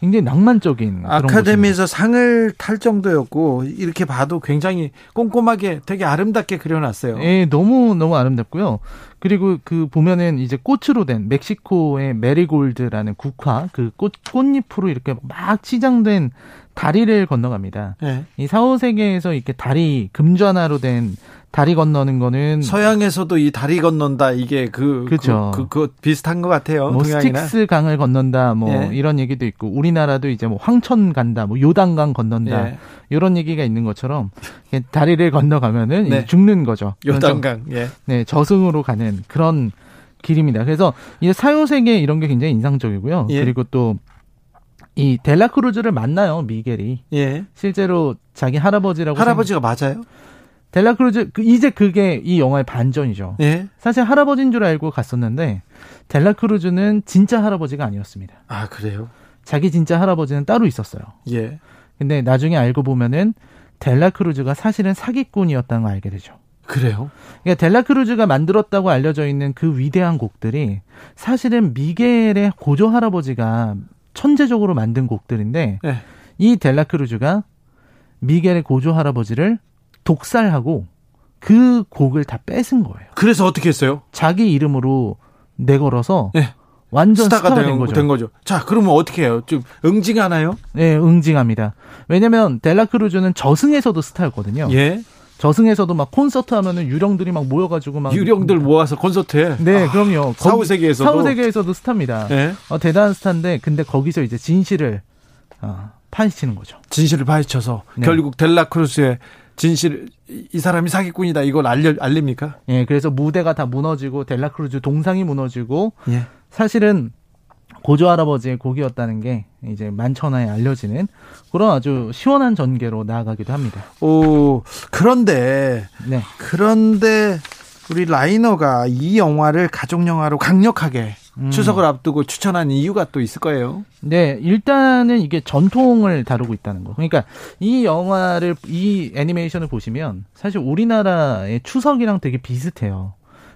굉장히 낭만적인 아카데미에서 상을 탈 정도였고 이렇게 봐도 굉장히 꼼꼼하게 되게 아름답게 그려놨어요. 예, 너무 너무 아름답고요. 그리고 그 보면은 이제 꽃으로 된 멕시코의 메리골드라는 국화 그 꽃 꽃잎으로 이렇게 막 치장된 다리를 건너갑니다. 네. 이 사후 세계에서 이렇게 다리 금전화로 된 다리 건너는 거는 서양에서도 이 다리 건넌다 이게 그 그죠 그, 그, 그, 비슷한 것 같아요. 뭐 동양이나. 스틱스 강을 건넌다 뭐 예. 이런 얘기도 있고 우리나라도 이제 뭐 황천 간다 뭐 요단강 건넌다 예. 이런 얘기가 있는 것처럼 다리를 건너가면은 네. 죽는 거죠. 요단강 예. 네 저승으로 가는 그런 길입니다. 그래서 이 사후 세계 이런 게 굉장히 인상적이고요. 예. 그리고 또 이 델라크루즈를 만나요 미겔이. 예. 실제로 자기 할아버지라고 할아버지가 생각... 맞아요? 델라크루즈 그 이제 그게 이 영화의 반전이죠. 예. 사실 할아버지인 줄 알고 갔었는데 델라크루즈는 진짜 할아버지가 아니었습니다. 아 그래요? 자기 진짜 할아버지는 따로 있었어요. 예. 근데 나중에 알고 보면은 델라크루즈가 사실은 사기꾼이었다는 걸 알게 되죠. 그래요? 그러니까 델라크루즈가 만들었다고 알려져 있는 그 위대한 곡들이 사실은 미겔의 고조 할아버지가 천재적으로 만든 곡들인데 예. 이 델라크루즈가 미겔의 고조 할아버지를 독살하고 그 곡을 다 뺏은 거예요. 그래서 어떻게 했어요? 자기 이름으로 내걸어서 네. 완전 스타가, 스타가 된, 된, 거죠. 된 거죠. 자, 그러면 어떻게 해요? 좀 응징하나요? 네, 응징합니다. 왜냐면 델라크루즈는 저승에서도 스타였거든요. 예. 저승에서도 막 콘서트 하면은 유령들이 막 모여가지고 막 유령들 모아서 콘서트에 네 아, 그럼요 사후 세계에서도 사후 세계에서도 스타입니다 네. 어, 대단한 스타인데 근데 거기서 이제 진실을 어, 파헤치는 거죠. 진실을 파헤쳐서 네. 결국 델라크루스의 진실 이 사람이 사기꾼이다 이걸 알려 알립니까? 예, 그래서 무대가 다 무너지고 델라크루즈 동상이 무너지고 예. 사실은 고조 할아버지의 곡이었다는 게 이제 만천하에 알려지는 그런 아주 시원한 전개로 나아가기도 합니다. 오 그런데 네. 그런데 우리 라이너가 이 영화를 가족 영화로 강력하게 음. 추석을 앞두고 추천한 이유가 또 있을 거예요. 네, 일단은 이게 전통을 다루고 있다는 거. 그러니까 이 영화를 이 애니메이션을 보시면 사실 우리나라의 추석이랑 되게 비슷해요.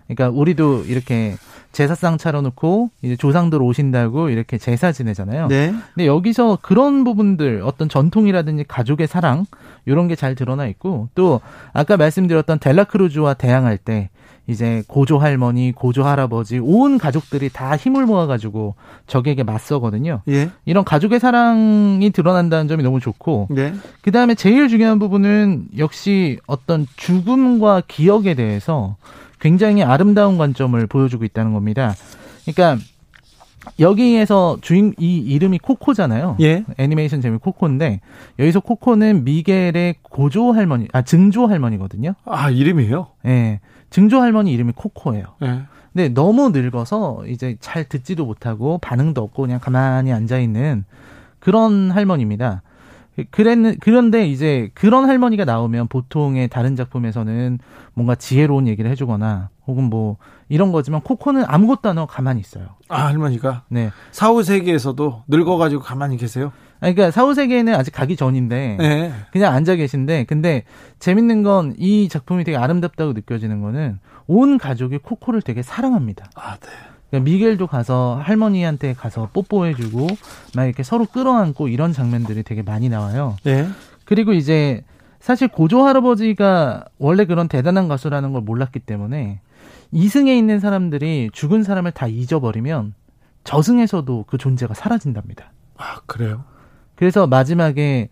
그러니까 우리도 이렇게 제사상 차려놓고 이제 조상들 오신다고 이렇게 제사 지내잖아요. 네. 근데 여기서 그런 부분들 어떤 전통이라든지 가족의 사랑 이런 게 잘 드러나 있고 또 아까 말씀드렸던 델라크루즈와 대항할 때 이제 고조 할머니, 고조 할아버지 온 가족들이 다 힘을 모아가지고 적에게 맞서거든요. 예. 이런 가족의 사랑이 드러난다는 점이 너무 좋고, 네. 그 다음에 제일 중요한 부분은 역시 어떤 죽음과 기억에 대해서 굉장히 아름다운 관점을 보여주고 있다는 겁니다. 그러니까 여기에서 주인 이 이름이 코코잖아요. 예. 애니메이션 제목이 코코인데 여기서 코코는 미겔의 고조 할머니, 아 증조 할머니거든요. 아 이름이에요? 예. 증조 할머니 이름이 코코예요. 예. 근데 너무 늙어서 이제 잘 듣지도 못하고 반응도 없고 그냥 가만히 앉아 있는 그런 할머니입니다. 그랬는 그런데 이제 그런 할머니가 나오면 보통의 다른 작품에서는 뭔가 지혜로운 얘기를 해주거나 혹은 뭐 이런 거지만 코코는 아무것도 안 하고 가만히 있어요. 아 할머니가 네 사후 세계에서도 늙어가지고 가만히 계세요? 아니, 그러니까 사후 세계는 아직 가기 전인데 네. 그냥 앉아 계신데 근데 재밌는 건 이 작품이 되게 아름답다고 느껴지는 거는 온 가족이 코코를 되게 사랑합니다. 아 네. 그러니까 미겔도 가서 할머니한테 가서 뽀뽀해주고 막 이렇게 서로 끌어안고 이런 장면들이 되게 많이 나와요. 네. 그리고 이제 사실 고조 할아버지가 원래 그런 대단한 가수라는 걸 몰랐기 때문에 이승에 있는 사람들이 죽은 사람을 다 잊어버리면 저승에서도 그 존재가 사라진답니다. 아 그래요? 그래서 마지막에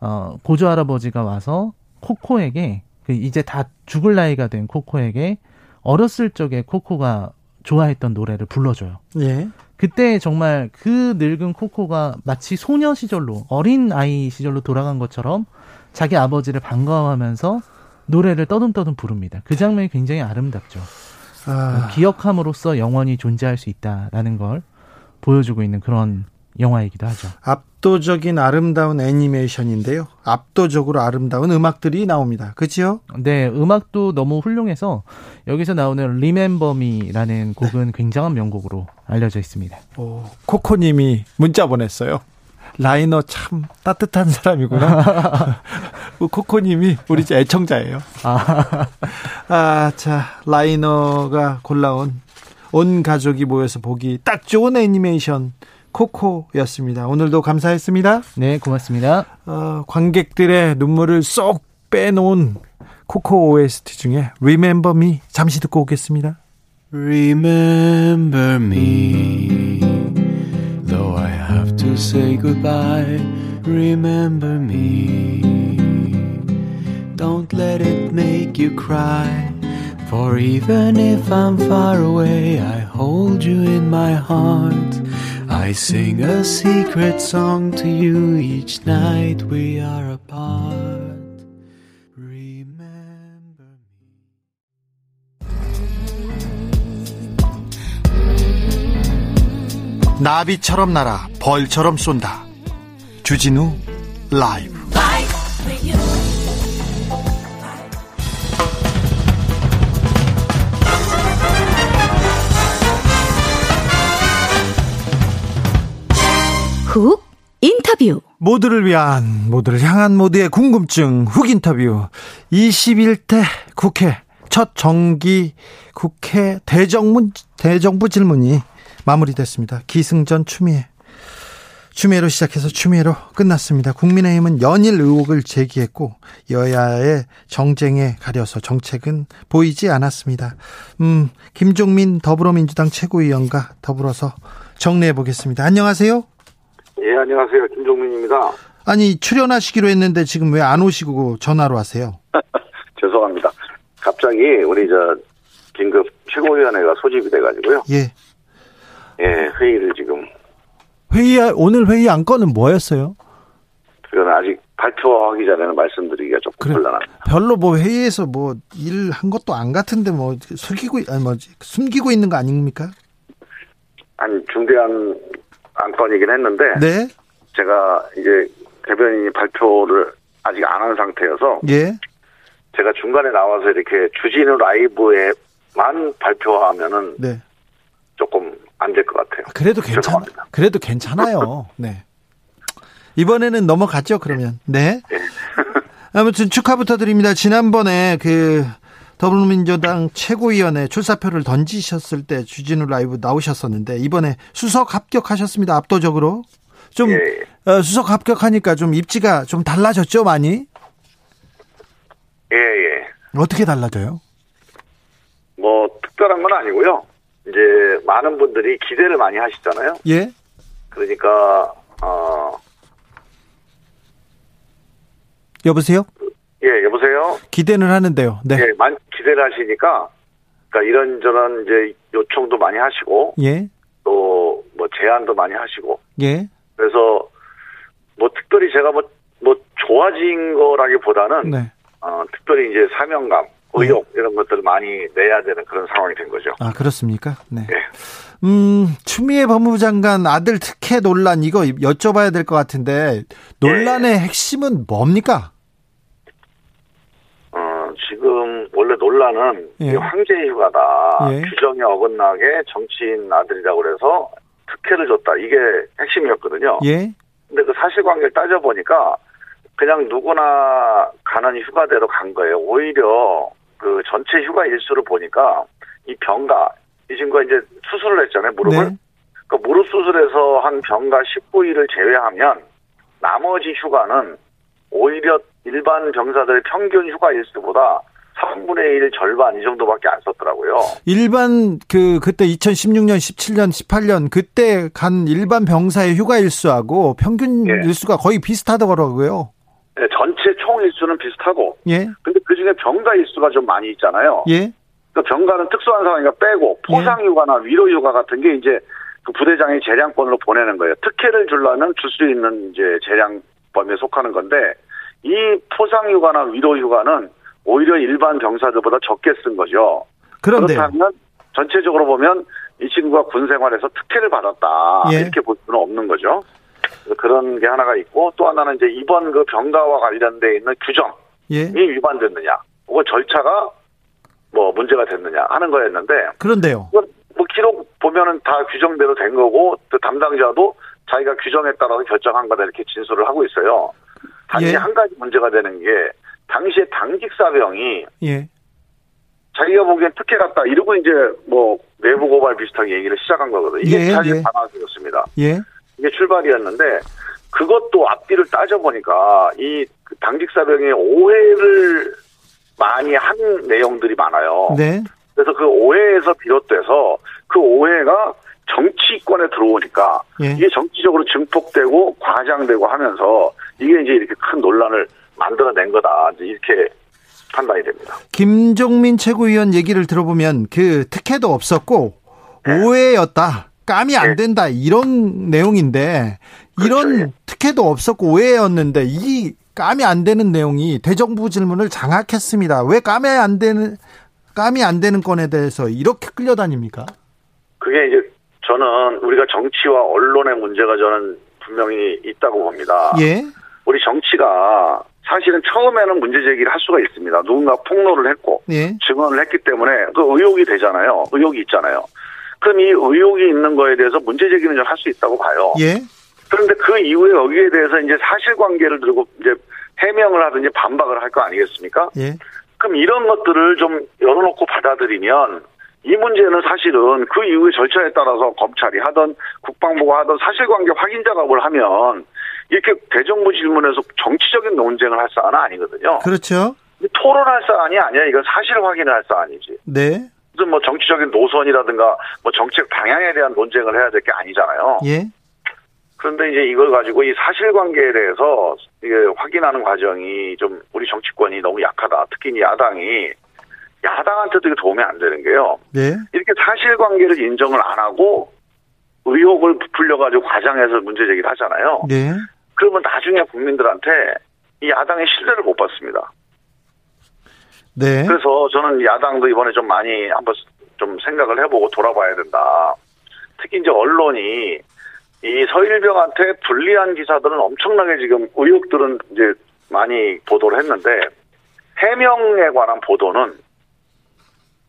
어 고조 할아버지가 와서 코코에게 그 이제 다 죽을 나이가 된 코코에게 어렸을 적에 코코가 좋아했던 노래를 불러줘요. 예. 그때 정말 그 늙은 코코가 마치 소녀 시절로 어린 아이 시절로 돌아간 것처럼 자기 아버지를 반가워하면서 노래를 떠듬떠듬 부릅니다. 그 장면이 굉장히 아름답죠. 아. 기억함으로써 영원히 존재할 수 있다라는 걸 보여주고 있는 그런 영화이기도 하죠. 압도적인 아름다운 애니메이션인데요. 압도적으로 아름다운 음악들이 나옵니다. 그렇죠? 네, 음악도 너무 훌륭해서 여기서 나오는 Remember Me라는 곡은 네. 굉장한 명곡으로 알려져 있습니다. 오, 코코 님이 문자 보냈어요. 라이너 참 따뜻한 사람이구나. 코코님이 우리 애청자예요. 아. 아, 자, 라이너가 골라온 온 가족이 모여서 보기 딱 좋은 애니메이션 코코였습니다. 오늘도 감사했습니다. 네, 고맙습니다. 어, 관객들의 눈물을 쏙 빼놓은 코코 OST 중에 Remember Me 잠시 듣고 오겠습니다. Remember me Though I have to say goodbye Remember me Don't let it make you cry For even if I'm far away I hold you in my heart I sing a secret song to you each night we are apart. 나비처럼 날아 벌처럼 쏜다. 주진우 라이브. 훅 인터뷰 모두를 위한 모두를 향한 모두의 궁금증 훅 인터뷰 21대 국회 첫 정기 국회 대정문 대정부 질문이 마무리됐습니다. 기승전 추미애 추미애로 시작해서 추미애로 끝났습니다. 국민의힘은 연일 의혹을 제기했고 여야의 정쟁에 가려서 정책은 보이지 않았습니다. 음, 김종민 더불어민주당 최고위원과 더불어서 정리해 보겠습니다. 안녕하세요. 예, 안녕하세요. 김종민입니다. 아니, 출연하시기로 했는데 지금 왜 안 오시고 전화로 하세요? 죄송합니다. 갑자기 우리 저 긴급 최고위원회가 소집이 돼가지고요. 예. 예, 회의를 지금. 회의, 오늘 회의 안건은 뭐였어요? 그건 아직 발표하기 전에는 말씀드리기가 조금 그래, 곤란합니다. 별로 뭐 회의에서 뭐 일 한 것도 안 같은데 뭐 숨기고 아니 뭐 숨기고 있는 거 아닙니까? 한 중대한 안건이긴 했는데 네? 제가 이제 대변인이 발표를 아직 안 한 상태여서 예. 제가 중간에 나와서 이렇게 주진우 라이브에만 발표하면은 네. 조금 안 될 것 같아요. 그래도 괜찮 그래도 괜찮아요. 네. 이번에는 넘어갔죠, 그러면. 네. 네. 아무튼 축하부터 드립니다. 지난번에 그 더불어민주당 최고위원회 출사표를 던지셨을 때 주진우 라이브 나오셨었는데 이번에 수석 합격하셨습니다. 압도적으로. 좀 예. 어, 수석 합격하니까 좀 입지가 좀 달라졌죠, 많이? 예, 예. 어떻게 달라져요? 뭐 특별한 건 아니고요. 이제 많은 분들이 기대를 많이 하시잖아요. 예. 그러니까 어 여보세요? 예, 여보세요? 기대는 하는데요. 네. 예, 많이 기대를 하시니까, 그러니까 이런저런 이제 요청도 많이 하시고, 예. 또 뭐 제안도 많이 하시고, 예. 그래서 뭐 특별히 제가 뭐, 뭐 좋아진 거라기보다는, 네. 어, 특별히 이제 사명감, 의욕 네. 이런 것들을 많이 내야 되는 그런 상황이 된 거죠. 아, 그렇습니까? 네. 네. 음, 추미애 법무부 장관 아들 특혜 논란 이거 여쭤봐야 될 것 같은데 논란의 네. 핵심은 뭡니까? 어, 지금 원래 논란은 예. 황제 휴가다. 예. 규정에 어긋나게 정치인 아들이라고 그래서 특혜를 줬다. 이게 핵심이었거든요. 예. 근데 그 사실관계를 따져보니까 그냥 누구나 가는 휴가대로 간 거예요. 오히려 그 전체 휴가 일수를 보니까 이 병가 이 친구가 이제 수술을 했잖아요 무릎을. 네. 그 무릎 수술에서 한 병가 19일을 제외하면 나머지 휴가는 오히려 일반 병사들의 평균 휴가 일수보다 3분의 1 절반 이 정도밖에 안 썼더라고요. 일반 그 그때 2016년, 17년, 18년 그때 간 일반 병사의 휴가 일수하고 평균 예. 일수가 거의 비슷하더라고요. 네, 전체 총 일수는 비슷하고. 예. 근데 그 중에 병가 일수가 좀 많이 있잖아요. 예. 그 병가는 특수한 상황이니까 빼고 예. 포상휴가나 위로휴가 같은 게 이제 그 부대장이 재량권으로 보내는 거예요. 특혜를 주려면 줄 수 있는 이제 재량 범위에 속하는 건데 이 포상휴가나 위로휴가는 오히려 일반 병사들보다 적게 쓴 거죠. 그런데 그렇다면 전체적으로 보면 이 친구가 군 생활에서 특혜를 받았다 예. 이렇게 볼 수는 없는 거죠. 그런 게 하나가 있고 또 하나는 이제 이번 그 병가와 관련돼 있는 규정이 예. 위반됐느냐, 혹은 절차가 뭐 문제가 됐느냐 하는 거였는데 그런데요. 뭐 기록 보면은 다 규정대로 된 거고 또 담당자도 자기가 규정에 따라서 결정한 거다 이렇게 진술을 하고 있어요. 단지 예. 한 가지 문제가 되는 게 당시에 당직 사병이 예. 자기가 보기엔 특혜 같다 이러고 이제 뭐 내부 고발 비슷하게 얘기를 시작한 거거든요. 이게 예, 사실 예. 반환이었습니다. 예. 이게 출발이었는데 그것도 앞뒤를 따져보니까 이그 당직 사병의 오해를 많이 한 내용들이 많아요. 네. 그래서 그 오해에서 비롯돼서 그 오해가 정치권에 들어오니까 예. 이게 정치적으로 증폭되고 과장되고 하면서 이게 이제 이렇게 큰 논란을 만들어낸 거다. 이렇게 판단이 됩니다. 김종민 최고위원 얘기를 들어보면 그 특혜도 없었고 네. 오해였다. 감이 안 네. 된다. 이런 내용인데 이런 그렇죠. 예. 특혜도 없었고 오해였는데 이 감이 안 되는 내용이 대정부 질문을 장악했습니다. 왜 감이 안 되는 감이 안 되는 건에 대해서 이렇게 끌려다닙니까? 그게 이제 저는 우리가 정치와 언론의 문제가 저는 분명히 있다고 봅니다. 예. 우리 정치가 사실은 처음에는 문제 제기를 할 수가 있습니다. 누군가 폭로를 했고 예. 증언을 했기 때문에 그 의혹이 되잖아요. 의혹이 있잖아요. 그럼 이 의혹이 있는 거에 대해서 문제 제기는 좀 할 수 있다고 봐요. 예. 그런데 그 이후에 여기에 대해서 이제 사실관계를 들고 이제 해명을 하든지 반박을 할 거 아니겠습니까? 예. 그럼 이런 것들을 좀 열어놓고 받아들이면 이 문제는 사실은 그 이후의 절차에 따라서 검찰이 하던 국방부가 하던 사실관계 확인 작업을 하면 이렇게 대정부 질문에서 정치적인 논쟁을 할 사안은 아니거든요. 그렇죠. 토론할 사안이 아니야. 이건 사실 확인을 할 사안이지. 네. 무슨 뭐 정치적인 노선이라든가 뭐 정책 방향에 대한 논쟁을 해야 될 게 아니잖아요. 예. 그런데 이제 이걸 가지고 이 사실관계에 대해서 이게 확인하는 과정이 좀 우리 정치권이 너무 약하다. 특히 야당이 야당한테도 이게 도움이 안 되는 게요. 네. 이렇게 사실관계를 인정을 안 하고 의혹을 부풀려가지고 과장해서 문제 제기를 하잖아요. 네. 그러면 나중에 국민들한테 이 야당의 신뢰를 못 받습니다. 네. 그래서 저는 야당도 이번에 좀 많이 한번 좀 생각을 해보고 돌아봐야 된다. 특히 이제 언론이 이 서일병한테 불리한 기사들은 엄청나게 지금 의혹들은 이제 많이 보도를 했는데 해명에 관한 보도는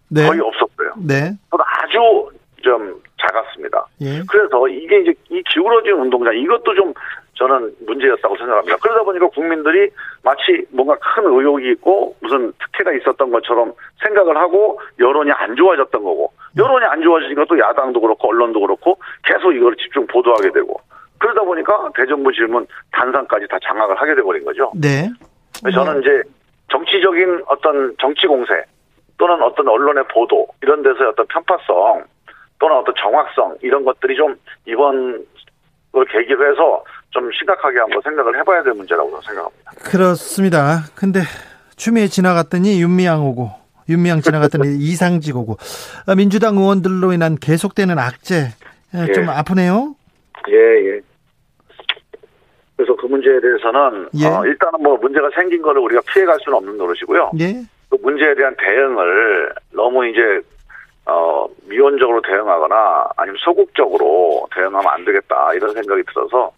네. 거의 없었어요. 네. 아주 좀 작았습니다. 예. 그래서 이게 이제 이 기울어진 운동장 이것도 좀 저는 문제였다고 생각합니다. 그러다 보니까 국민들이 마치 뭔가 큰 의혹이 있고 무슨 특혜가 있었던 것처럼 생각을 하고 여론이 안 좋아졌던 거고 여론이 안 좋아지니까 또 야당도 그렇고 언론도 그렇고 계속 이걸 집중 보도하게 되고 그러다 보니까 대정부 질문 단상까지 다 장악을 하게 돼버린 거죠. 네. 저는 이제 정치적인 어떤 정치 공세 또는 어떤 언론의 보도 이런 데서의 어떤 편파성 또는 어떤 정확성 이런 것들이 좀 이번 걸 계기로 해서 좀 심각하게 한번 생각을 해봐야 될 문제라고 생각합니다. 그렇습니다. 근데 추미애 지나갔더니 윤미향 오고 윤미향 지나갔더니 이상직 오고 아, 민주당 의원들로 인한 계속되는 악재 예. 좀 아프네요. 예 예. 그래서 그 문제에 대해서는 예. 어, 일단은 뭐 문제가 생긴 거를 우리가 피해갈 수는 없는 노릇이고요. 예. 그 문제에 대한 대응을 너무 이제 어, 미온적으로 대응하거나 아니면 소극적으로 대응하면 안 되겠다 이런 생각이 들어서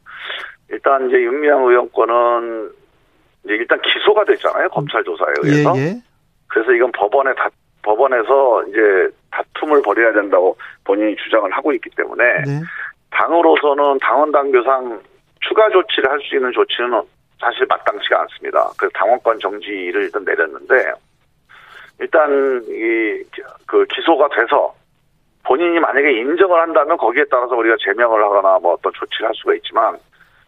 일단 이제 윤미향 의원 권은 이제 일단 기소가 됐잖아요 검찰 조사에 의해서. 예, 예. 그래서 이건 법원에 다 법원에서 이제 다툼을 벌여야 된다고 본인이 주장을 하고 있기 때문에 네. 당으로서는 당원 당규상 추가 조치를 할 수 있는 조치는 사실 마땅치가 않습니다. 그래서 당원권 정지를 일단 내렸는데 일단 이 그 기소가 돼서 본인이 만약에 인정을 한다면 거기에 따라서 우리가 제명을 하거나 뭐 어떤 조치를 할 수가 있지만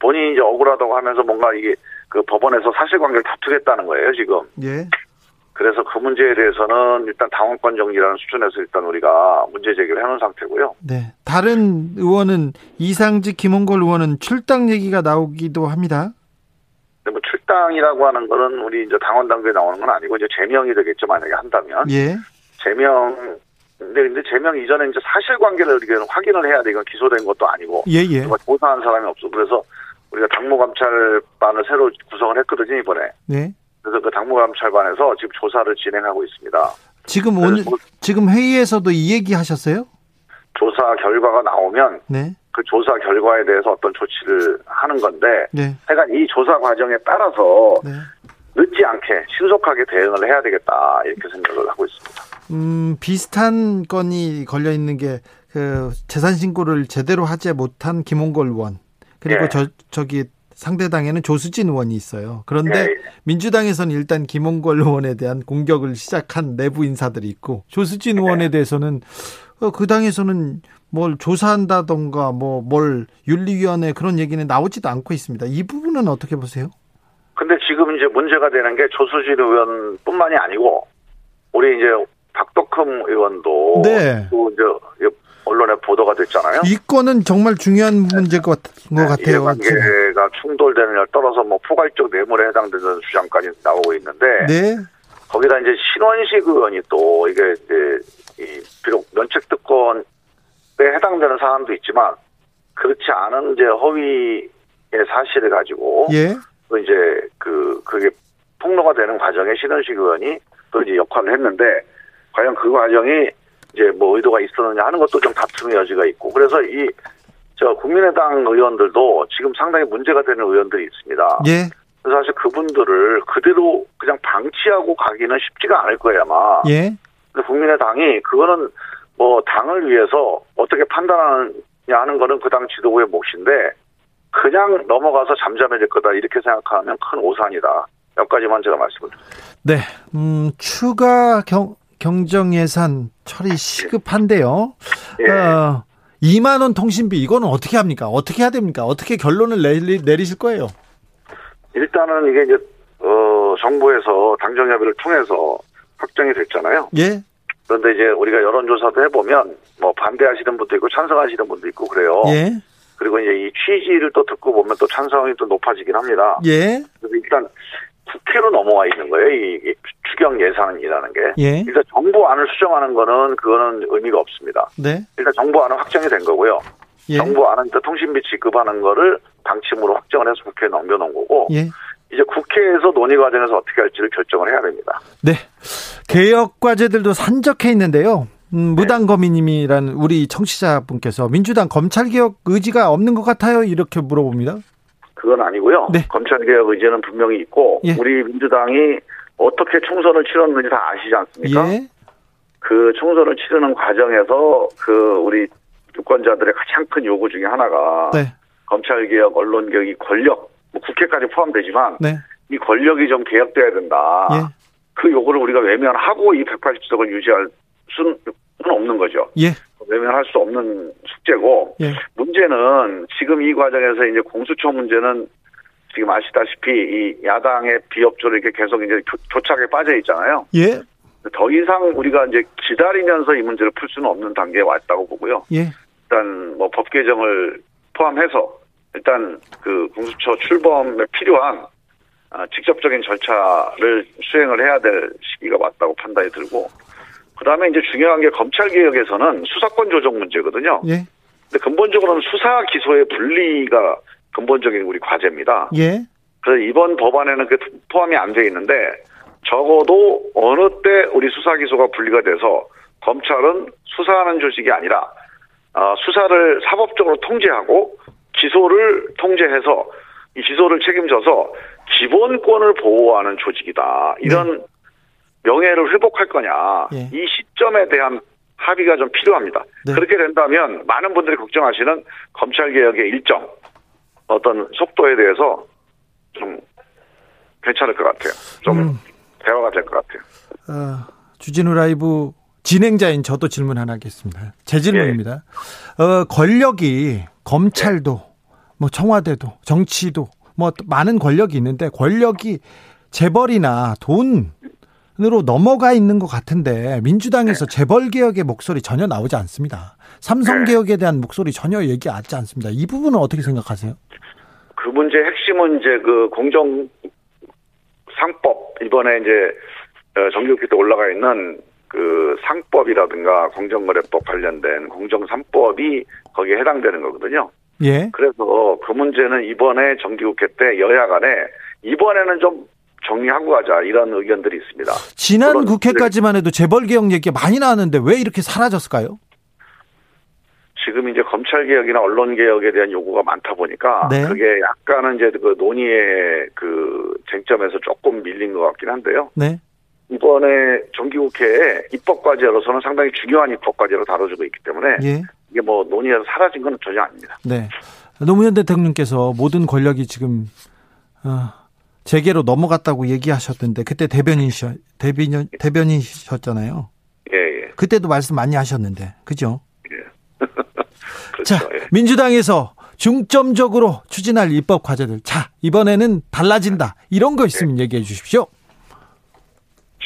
본인이 이제 억울하다고 하면서 뭔가 이게 그 법원에서 사실관계를 다투겠다는 거예요 지금. 예. 그래서 그 문제에 대해서는 일단 당원권 정지라는 수준에서 일단 우리가 문제 제기를 해놓은 상태고요. 네. 다른 의원은 이상직 김홍걸 의원은 출당 얘기가 나오기도 합니다. 뭐 출당이라고 하는 거는 우리 이제 당원 단계에 나오는 건 아니고 이제 제명이 되겠죠 만약에 한다면. 예. 제명 근데 근데 제명 이전에 이제 사실관계를 우리가 확인을 해야 돼. 이건 기소된 것도 아니고. 예, 예. 조사한 사람이 없어. 그래서 우리가 당무감찰반을 새로 구성을 했거든요 이번에. 네. 그래서 그 당무감찰반에서 지금 조사를 진행하고 있습니다. 지금 오늘 뭐 지금 회의에서도 이 얘기 하셨어요? 조사 결과가 나오면 네. 그 조사 결과에 대해서 어떤 조치를 하는 건데 네. 하여간 이 조사 과정에 따라서 네. 늦지 않게 신속하게 대응을 해야 되겠다 이렇게 생각을 하고 있습니다. 음, 비슷한 건이 걸려 있는 게 그 재산 신고를 제대로 하지 못한 김홍걸 의원 그리고 네. 저 저기 상대당에는 조수진 의원이 있어요. 그런데 네. 민주당에서는 일단 김홍걸 의원에 대한 공격을 시작한 내부 인사들이 있고 조수진 네. 의원에 대해서는 어, 그 당에서는 뭘 조사한다던가 뭐 뭘 윤리위원회 그런 얘기는 나오지도 않고 있습니다. 이 부분은 어떻게 보세요? 근데 지금 이제 문제가 되는 게 조수진 의원뿐만이 아니고 우리 이제 박덕흠 의원도 네. 또 이제 언론에 보도가 됐잖아요. 이 건은 정말 중요한 문제인 것, 네, 같아요. 이해관계가 충돌되는 걸 떨어서 뭐 포괄적 뇌물에 해당되는 주장까지 나오고 있는데 네. 거기다 이제 신원식 의원이 또 이게 이제 이 비록 면책 특권에 해당되는 사안도 있지만 그렇지 않은 이제 허위의 사실을 가지고 예. 또 이제 그 그게 폭로가 되는 과정에 신원식 의원이 또 이제 역할을 했는데 과연 그 과정이 이제 뭐 의도가 있었느냐 하는 것도 좀 다툼의 여지가 있고 그래서 이 저 국민의당 의원들도 지금 상당히 문제가 되는 의원들이 있습니다. 예. 그래서 사실 그분들을 그대로 그냥 방치하고 가기는 쉽지가 않을 거예요 아마. 예. 국민의당이 그거는 뭐 당을 위해서 어떻게 판단하느냐 하는 거는 그 당 지도부의 몫인데 그냥 넘어가서 잠잠해질 거다 이렇게 생각하면 큰 오산이다. 여기까지만 제가 말씀을 드립니다. 네, 음, 추가 경, 경정 예산 처리 시급한데요. 예. 어, 2만 원 통신비 이거는 어떻게 합니까? 어떻게 해야 됩니까? 어떻게 결론을 내리, 내리실 거예요? 일단은 이게 이제 어, 정부에서 당정 협의를 통해서 확정이 됐잖아요. 예. 그런데 이제 우리가 여론조사도 해보면 뭐 반대하시는 분도 있고 찬성하시는 분도 있고 그래요. 예. 그리고 이제 이 취지를 또 듣고 보면 또 찬성이 또 높아지긴 합니다. 예. 그래서 일단 국회로 넘어와 있는 거예요. 이, 추경 예산이라는 게. 예. 일단 정부안을 수정하는 거는 그거는 의미가 없습니다. 네. 일단 정부안은 확정이 된 거고요. 예. 정부안은 통신비 지급하는 거를 방침으로 확정을 해서 국회에 넘겨놓은 거고 예. 이제 국회에서 논의 과정에서 어떻게 할지를 결정을 해야 됩니다. 네. 개혁 과제들도 산적해 있는데요. 음, 무당거미님이란 우리 청취자분께서 민주당 검찰개혁 의지가 없는 것 같아요. 이렇게 물어봅니다. 그건 아니고요. 네. 검찰개혁 의지는 분명히 있고 예. 우리 민주당이 어떻게 총선을 치렀는지 다 아시지 않습니까? 예. 그 총선을 치르는 과정에서 그 우리 유권자들의 가장 큰 요구 중에 하나가 네. 검찰개혁, 언론개혁이 권력, 뭐 국회까지 포함되지만 네. 이 권력이 좀 개혁돼야 된다. 예. 그 요구를 우리가 외면하고 이 180석을 유지할 수는 없는 거죠. 예. 외면할 수 없는 숙제고 예. 문제는 지금 이 과정에서 이제 공수처 문제는 지금 아시다시피 이 야당의 비협조를 이렇게 계속 이제 교착에 빠져 있잖아요. 예. 더 이상 우리가 이제 기다리면서 이 문제를 풀 수는 없는 단계에 왔다고 보고요. 예. 일단 뭐 법 개정을 포함해서 일단 그 공수처 출범에 필요한 아, 직접적인 절차를 수행을 해야 될 시기가 왔다고 판단이 들고 그다음에 이제 중요한 게 검찰 개혁에서는 수사권 조정 문제거든요. 예. 근데 근본적으로는 수사 기소의 분리가 근본적인 우리 과제입니다. 예. 그래서 이번 법안에는 그 포함이 안 돼 있는데 적어도 어느 때 우리 수사 기소가 분리가 돼서 검찰은 수사하는 조직이 아니라 어, 수사를 사법적으로 통제하고 기소를 통제해서 이 기소를 책임져서 기본권을 보호하는 조직이다. 이런 네. 명예를 회복할 거냐. 예. 이 시점에 대한 합의가 좀 필요합니다. 네. 그렇게 된다면 많은 분들이 걱정하시는 검찰 개혁의 일정, 어떤 속도에 대해서 좀 괜찮을 것 같아요. 좀 음. 대화가 될 것 같아요. 어, 주진우 라이브 진행자인 저도 질문 하나 하겠습니다. 제 질문입니다. 예. 어, 권력이 검찰도, 뭐 청와대도, 정치도, 뭐 많은 권력이 있는데 권력이 재벌이나 돈 으로 넘어가 있는 것 같은데 민주당에서 네. 재벌 개혁의 목소리 전혀 나오지 않습니다. 삼성 네. 개혁에 대한 목소리 전혀 얘기하지 않습니다. 이 부분은 어떻게 생각하세요? 그 문제 핵심은 이제 그 공정 상법 이번에 이제 어, 정규국회 때 올라가 있는 그 상법이라든가 공정거래법 관련된 공정 3법이 거기에 해당되는 거거든요. 예. 그래서 그 문제는 이번에 정기국회 때 여야 간에 이번에는 좀 정리하고 가자 이런 의견들이 있습니다. 지난 국회까지만 해도 재벌 개혁 얘기가 많이 나왔는데 왜 이렇게 사라졌을까요? 지금 이제 검찰 개혁이나 언론 개혁에 대한 요구가 많다 보니까 네. 그게 약간은 이제 그 논의의 그 쟁점에서 조금 밀린 것 같긴 한데요. 네. 이번에 정기국회에 입법 과제로서는 상당히 중요한 입법 과제로 다뤄지고 있기 때문에 예. 이게 뭐 논의에서 사라진 건 전혀 아닙니다. 네. 노무현 대통령께서 모든 권력이 지금 어, 재계로 넘어갔다고 얘기하셨던데 그때 대변인이셔 대변인 대변인이셨잖아요. 예, 예. 그때도 말씀 많이 하셨는데 그죠? 예. 그렇죠, 자, 예. 민주당에서 중점적으로 추진할 입법 과제들. 자, 이번에는 달라진다. 이런 거 있으면 예. 얘기해 주십시오.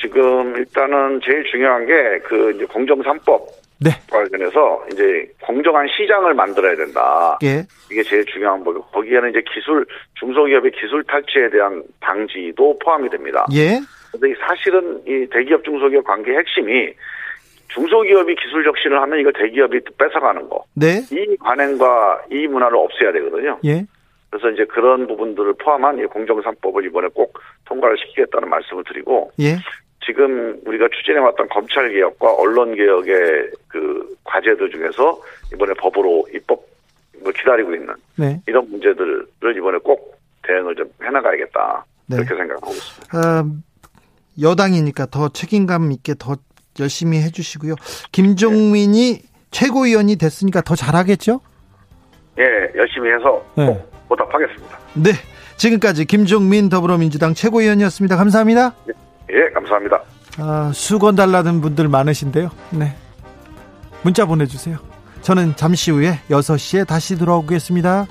지금 일단은 제일 중요한 게 그 공정 3법 네. 관련해서 이제 공정한 시장을 만들어야 된다. 예. 이게 제일 중요한 거고 거기에는 이제 기술 중소기업의 기술 탈취에 대한 방지도 포함이 됩니다. 예. 근데 사실은 이 대기업 중소기업 관계 핵심이 중소기업이 기술 혁신을 하면 이거 대기업이 뺏어가는 거. 네. 이 관행과 이 문화를 없애야 되거든요. 예. 그래서 이제 그런 부분들을 포함한 이 공정 3법을 이번에 꼭 통과를 시키겠다는 말씀을 드리고 예. 지금 우리가 추진해왔던 검찰 개혁과 언론 개혁의 그 과제들 중에서 이번에 법으로 입법 뭐 기다리고 있는 네. 이런 문제들을 이번에 꼭 대응을 좀 해나가야겠다 네. 그렇게 생각하고 있습니다. 어, 여당이니까 더 책임감 있게 더 열심히 해주시고요. 김종민이 네. 최고위원이 됐으니까 더 잘하겠죠? 예, 열심히 해서 네. 보답하겠습니다. 네, 지금까지 김종민 더불어민주당 최고위원이었습니다. 감사합니다. 네. 예, 감사합니다. 아, 수건 달라는 분들 많으신데요. 네. 문자 보내주세요. 저는 잠시 후에 6시에 다시 돌아오겠습니다.